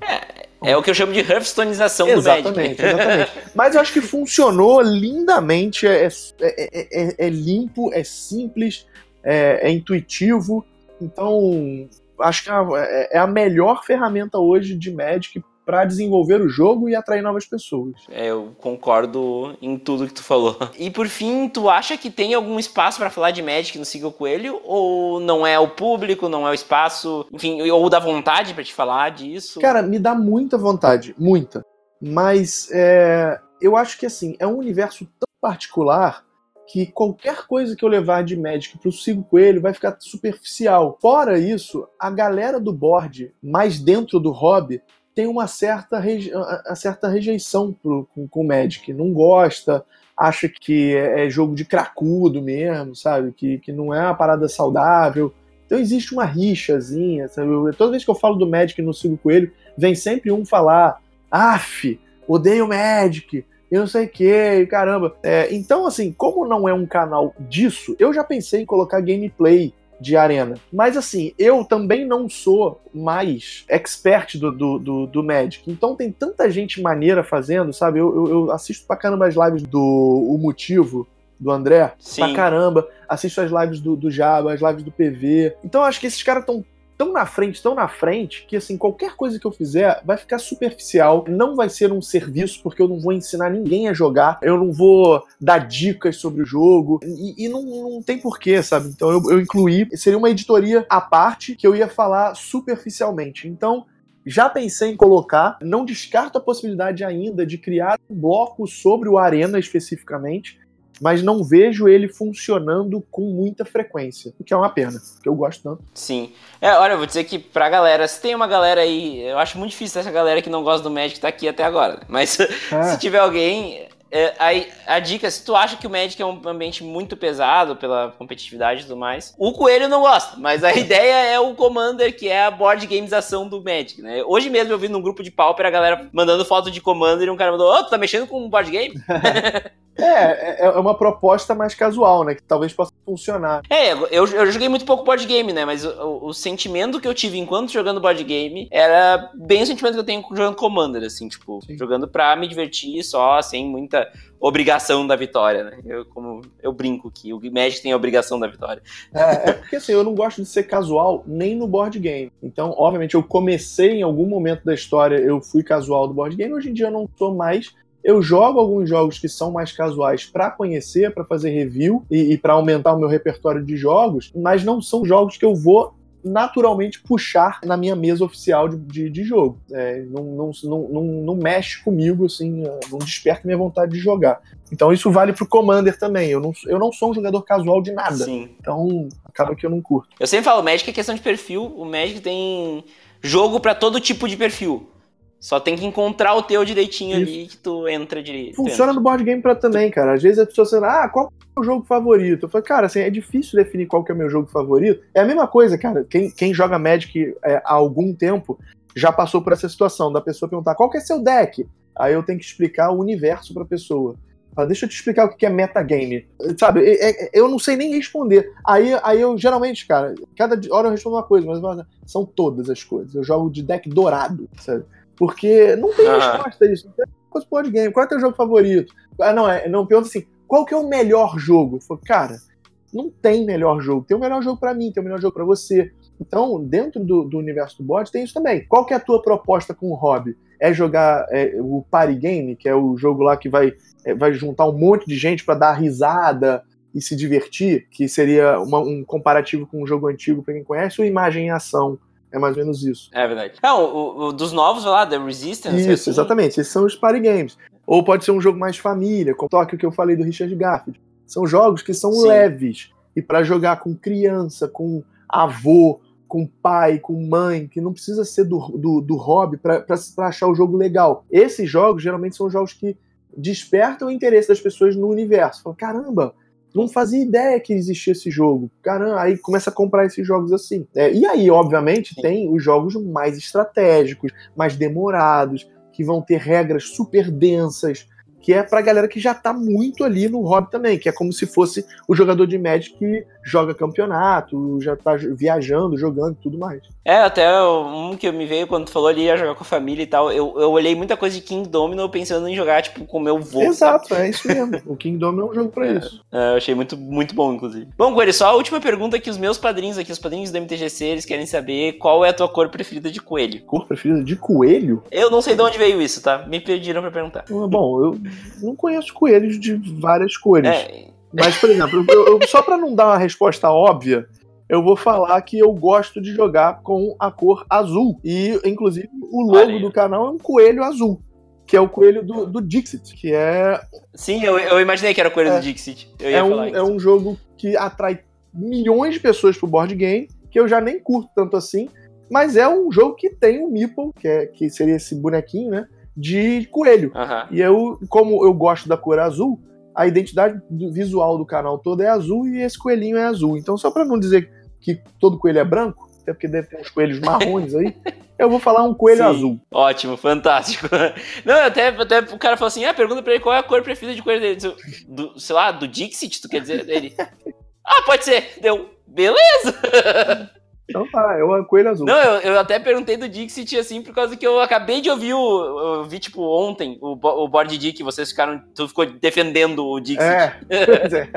É, é o que eu chamo de Hearthstoneização do Magic. Exatamente, exatamente. [laughs] Mas eu acho que funcionou lindamente, é, é, é, é limpo, é simples, é, é intuitivo. Então, acho que é, é a melhor ferramenta hoje de Magic para desenvolver o jogo e atrair novas pessoas. É, eu concordo em tudo que tu falou. [laughs] E por fim, tu acha que tem algum espaço para falar de Magic no Siga o Coelho? Ou não é o público, não é o espaço, enfim, ou dá vontade para te falar disso? Cara, me dá muita vontade, muita. Mas é, eu acho que assim, é um universo tão particular que qualquer coisa que eu levar de Magic pro Sigo Coelho vai ficar superficial. Fora isso, a galera do board, mais dentro do hobby, tem uma certa, reje certa rejeição pro, com, com Magic. Não gosta, acha que é, é jogo de cracudo mesmo, sabe? Que, que não é uma parada saudável. Então existe uma rixazinha, sabe? Toda vez que eu falo do Magic no Sigo Coelho, vem sempre um falar: af, odeio Magic, e não sei o que, caramba. É, então, assim, como não é um canal disso, eu já pensei em colocar gameplay de arena. Mas assim, eu também não sou mais expert do, do, do, do Magic. Então tem tanta gente maneira fazendo, sabe? Eu, eu, eu assisto pra caramba as lives do O Motivo, do André, Sim. pra caramba. Assisto as lives do, do Jabo, as lives do PV. Então acho que esses caras estão tão na frente, tão na frente, que assim, qualquer coisa que eu fizer vai ficar superficial, não vai ser um serviço, porque eu não vou ensinar ninguém a jogar, eu não vou dar dicas sobre o jogo, e, e não, não tem porquê, sabe? Então eu, eu incluí, seria uma editoria à parte que eu ia falar superficialmente. Então, já pensei em colocar, não descarto a possibilidade ainda de criar um bloco sobre o Arena especificamente, mas não vejo ele funcionando com muita frequência, o que é uma pena, porque eu gosto tanto. Sim. É, olha, eu vou dizer que pra galera, se tem uma galera aí, eu acho muito difícil essa galera que não gosta do Magic tá aqui até agora, mas [laughs] é. se tiver alguém, é, a, a, dica, se tu acha que o Magic é um ambiente muito pesado pela competitividade e tudo mais, o Coelho não gosta, mas a [laughs] ideia é o Commander, que é a board gamização do Magic, né? Hoje mesmo eu vi num grupo de Pauper a galera mandando foto de Commander e um cara mandou, ô, oh, tu tá mexendo com um board game? [laughs] É, é, é uma proposta mais casual, né? Que talvez possa funcionar. É, eu, eu joguei muito pouco board game, né? Mas o, o, sentimento que eu tive enquanto jogando board game era bem o sentimento que eu tenho jogando Commander, assim, tipo, Sim. jogando pra me divertir só, sem muita obrigação da vitória, né? Eu, como eu brinco que o Magic tem a obrigação da vitória. É, é porque assim, eu não gosto de ser casual nem no board game. Então, obviamente, eu comecei em algum momento da história, eu fui casual do board game, hoje em dia eu não sou mais eu jogo alguns jogos que são mais casuais para conhecer, para fazer review e, e para aumentar o meu repertório de jogos, mas não são jogos que eu vou naturalmente puxar na minha mesa oficial de, de, de jogo. É, não, não, não, não, mexe comigo, assim, não desperta minha vontade de jogar. Então isso vale pro Commander também. Eu não, eu não sou um jogador casual de nada. Sim. Então acaba que eu não curto. Eu sempre falo, o Magic é questão de perfil. O Magic tem jogo para todo tipo de perfil. Só tem que encontrar o teu direitinho Isso. ali que tu entra direito. Funciona entra. no board game pra também, cara. Às vezes a pessoa fala, ah, qual é o jogo favorito? Eu falo, cara, assim, é difícil definir qual que é o meu jogo favorito. É a mesma coisa, cara. Quem, quem joga Magic é, há algum tempo já passou por essa situação da pessoa perguntar qual que é seu deck. Aí eu tenho que explicar o universo pra pessoa. Fala, deixa eu te explicar o que é metagame. Sabe, é, é, eu não sei nem responder. Aí, aí eu, geralmente, cara, cada hora eu respondo uma coisa, mas são todas as coisas. Eu jogo de deck dourado, sabe? Porque não tem ah. resposta a isso. Não tem coisa board game. Qual é o teu jogo favorito? Ah, não, é, não, pergunta assim, qual que é o melhor jogo? Falo, cara, não tem melhor jogo. Tem o melhor jogo para mim, tem o melhor jogo para você. Então, dentro do, do, universo do board, tem isso também. Qual que é a tua proposta com o hobby? É jogar é, o party game, que é o jogo lá que vai, é, vai juntar um monte de gente para dar risada e se divertir, que seria uma, um comparativo com um jogo antigo para quem conhece, ou imagem em ação, é mais ou menos isso. É verdade. Não, o, o dos novos lá, The Resistance. Isso, assim... exatamente. Esses são os party games. Ou pode ser um jogo mais família, como o Tóquio que eu falei do Richard Garfield. São jogos que são Sim. leves. E para jogar com criança, com avô, com pai, com mãe, que não precisa ser do, do, do hobby para achar o jogo legal. Esses jogos geralmente são jogos que despertam o interesse das pessoas no universo. Falam, caramba, não fazia ideia que existia esse jogo. Caramba, aí começa a comprar esses jogos assim. É, e aí, obviamente, Sim. tem os jogos mais estratégicos, mais demorados, que vão ter regras super densas, que é pra galera que já tá muito ali no hobby também, que é como se fosse o jogador de Magic que joga campeonato, já tá viajando, jogando e tudo mais. É, até um que me veio quando tu falou ali, ia jogar com a família e tal, eu, eu olhei muita coisa de King Domino pensando em jogar, tipo, com o meu vô. Exato, sabe? é isso mesmo. [laughs] o King Domino é um jogo pra é, isso. É, eu achei muito, muito bom, inclusive. Bom, Coelho, só a última pergunta que os meus padrinhos aqui, os padrinhos do MTGC, eles querem saber qual é a tua cor preferida de coelho. Cor preferida de coelho? Eu não sei de onde veio isso, tá? Me pediram pra perguntar. Ah, bom, eu não conheço coelhos de várias cores. É. Mas, por exemplo, eu, eu, só para não dar uma resposta óbvia, eu vou falar que eu gosto de jogar com a cor azul. E, inclusive, o logo do canal é um coelho azul. Que é o coelho do, do Dixit, que é. Sim, eu, eu imaginei que era o coelho é, do Dixit. é, um, é um jogo que atrai milhões de pessoas pro board game, que eu já nem curto tanto assim. Mas é um jogo que tem o um Meeple, que, é, que seria esse bonequinho, né? De coelho. Uhum. E eu, como eu gosto da cor azul, a identidade visual do canal todo é azul e esse coelhinho é azul. Então, só para não dizer que todo coelho é branco, até porque deve ter uns coelhos marrons aí. [laughs] Eu vou falar um coelho Sim. azul. Ótimo, fantástico. [laughs] Não, até, até o cara falou assim: ah, pergunta pra ele qual é a cor preferida de coelho dele. Do, sei lá, do Dixit, tu quer dizer dele? [laughs] ah, pode ser. Deu. Beleza! Então tá, é o coelho azul. Não, eu, eu até perguntei do Dixit assim, por causa que eu acabei de ouvir o. Eu vi, tipo, ontem o, o Board Dick, vocês ficaram. Tu ficou defendendo o Dixit. É, [laughs] pois é.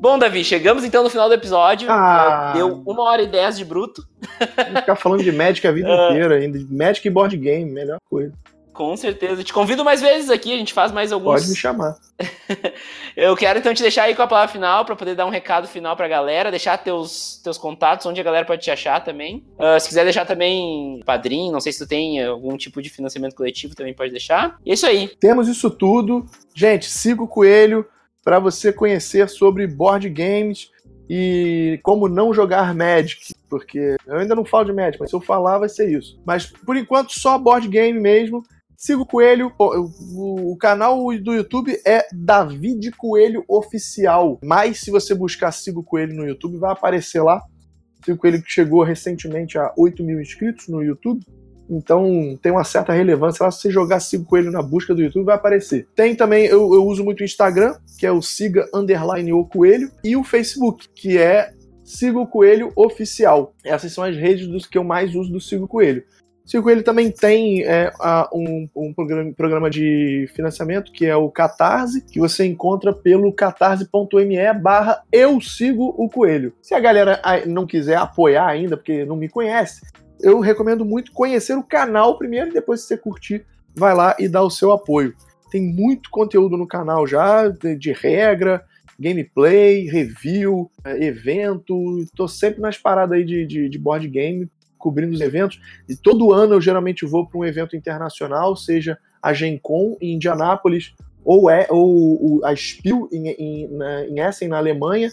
Bom, Davi, chegamos então no final do episódio. Ah. Uh, Deu uma hora e dez de bruto. Vou ficar falando de Magic a vida [laughs] É. inteira ainda. Magic e board game, melhor coisa. Com certeza. Te convido mais vezes aqui, a gente faz mais alguns. Pode me chamar. [laughs] Eu quero então te deixar aí com a palavra final para poder dar um recado final pra galera, deixar teus, teus contatos, onde a galera pode te achar também. Ah, se quiser deixar também padrinho, não sei se tu tem algum tipo de financiamento coletivo, também pode deixar. E é isso aí. Temos isso tudo. Gente, siga o Coelho para você conhecer sobre board games e como não jogar Magic, porque eu ainda não falo de Magic, mas se eu falar vai ser isso. Mas por enquanto só board game mesmo. Siga o Coelho, o, o- canal do YouTube é David Coelho Oficial. Mas se você buscar Siga o Coelho no YouTube, vai aparecer lá. Siga o Coelho que chegou recentemente a 8 mil inscritos no YouTube. Então tem uma certa relevância lá. Se você jogar Siga Coelho na busca do YouTube, vai aparecer. Tem também, eu, eu uso muito o Instagram, que é o Siga Underline o Coelho, e o Facebook, que é Siga o Coelho Oficial. Essas são as redes dos que eu mais uso do Siga o Coelho. O Siga o Coelho também tem é, um, um programa, programa de financiamento, que é o Catarse, que você encontra pelo catarse.me barra eu sigo o coelho. Se a galera não quiser apoiar ainda, porque não me conhece, eu recomendo muito conhecer o canal primeiro, e depois se você curtir, vai lá e dá o seu apoio. Tem muito conteúdo no canal já, de, de regra, gameplay, review, eh, evento. Tô sempre nas paradas aí de, de, de board game, cobrindo os eventos. E todo ano eu geralmente vou para um evento internacional, seja a Gen Con em Indianápolis, ou, é, ou, o- a Spiel em, em, na- em Essen, na Alemanha.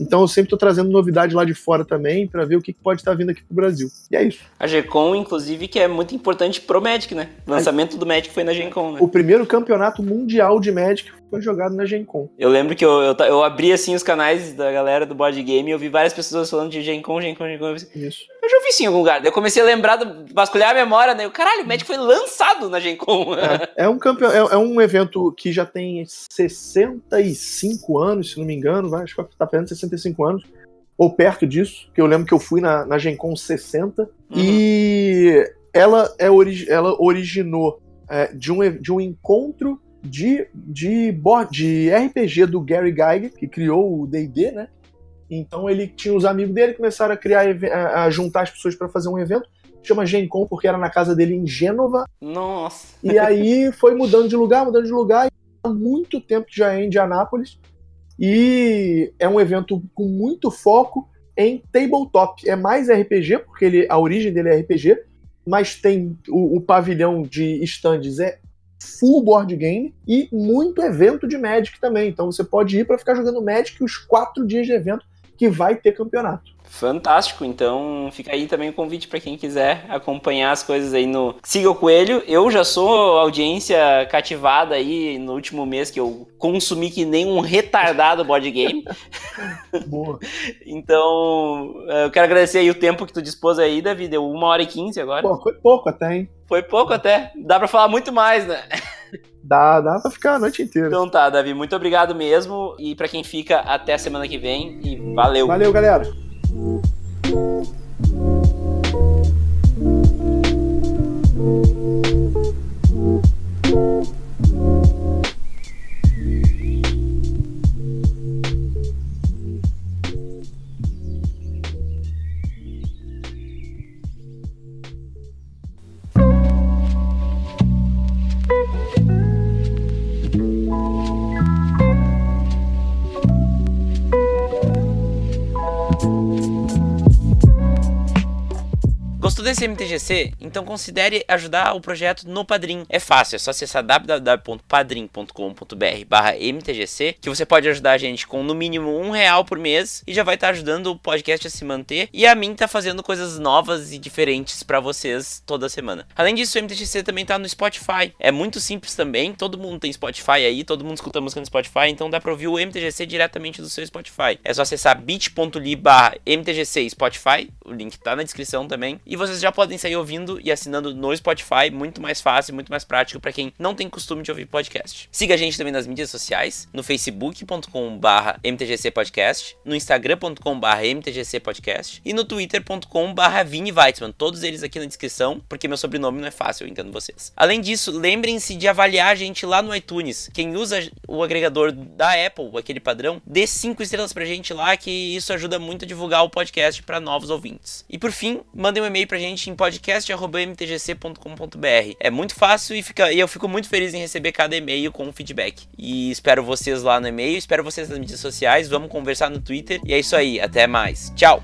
Então eu sempre estou trazendo novidade lá de fora também, para ver o que pode estar vindo aqui pro Brasil. E é isso. A GCon, inclusive, que é muito importante pro Magic, né? O lançamento do Magic foi na GenCon, né? O primeiro campeonato mundial de Magic foi jogado na Gen Con. Eu lembro que eu, eu, eu abri assim os canais da galera do board game e eu vi várias pessoas falando de GenCon, GenCon, GenCon. Isso. Eu já vi isso em algum lugar. Daí eu comecei a lembrar, do- vasculhar a memória, né? Eu, Caralho, o Magic foi lançado na GenCon. É, é um campeão, é, é um evento que já tem 65 anos, se não me engano, vai, acho que tá perto de 65 anos, ou perto disso, que eu lembro que eu fui na, na Gen Con 60, e ela, é ela originou é, de, um, de um encontro de, de, board, de RPG do Gary Gygax, que criou o D&D, né? Então ele tinha os amigos dele, começaram a criar, a, juntar as pessoas para fazer um evento, chama Gen Con porque era na casa dele em Gênova, Nossa. e aí foi mudando de lugar, mudando de lugar, há muito tempo que já é em Indianápolis. E é um evento com muito foco em tabletop. É mais RPG, porque ele, a origem dele é RPG, mas tem o, o pavilhão de stands é full board game e muito evento de Magic também. Então você pode ir para ficar jogando Magic os quatro dias de evento que vai ter campeonato. Fantástico, então fica aí também o convite para quem quiser acompanhar as coisas aí no Siga o Coelho. Eu já sou audiência cativada aí no último mês que eu consumi que nem um retardado board game. [laughs] Boa. Então, eu quero agradecer aí o tempo que tu dispôs aí, Davi. Deu uma hora e quinze agora. Pô, foi pouco até, hein? Foi pouco até. Dá pra falar muito mais, né? Dá, dá pra ficar a noite inteira. Então tá, Davi, muito obrigado mesmo. E para quem fica, até a semana que vem e valeu. Valeu, galera. Desse MTGC? Então considere ajudar o projeto no Padrim. É fácil, é só acessar www.padrim.com.br barra MTGC que você pode ajudar a gente com no mínimo um real por mês e já vai estar tá ajudando o podcast a se manter e a mim tá fazendo coisas novas e diferentes para vocês toda semana. Além disso, o MTGC também tá no Spotify. É muito simples também, todo mundo tem Spotify aí, todo mundo escuta música no Spotify, então dá pra ouvir o MTGC diretamente do seu Spotify. É só acessar bit.ly barra MTGC Spotify, o link tá na descrição também, e vocês já podem sair ouvindo e assinando no Spotify, muito mais fácil, muito mais prático para quem não tem costume de ouvir podcast. Siga a gente também nas mídias sociais, no facebook.com barra MTGC Podcast, no instagram.com barra MTGC Podcast e no twitter.com barra Vini Weitzman, todos eles aqui na descrição, porque meu sobrenome não é fácil, eu entendo vocês. Além disso, lembrem-se de avaliar a gente lá no iTunes. Quem usa o agregador da Apple, aquele padrão, dê 5 estrelas pra gente lá, que isso ajuda muito a divulgar o podcast para novos ouvintes. E por fim, mandem um e-mail pra gente em podcast.mtgc.com.br. É muito fácil e, fica, e eu fico muito feliz em receber cada e-mail com feedback. E espero vocês lá no e-mail, espero vocês nas mídias sociais, vamos conversar no Twitter. E é isso aí, até mais. Tchau!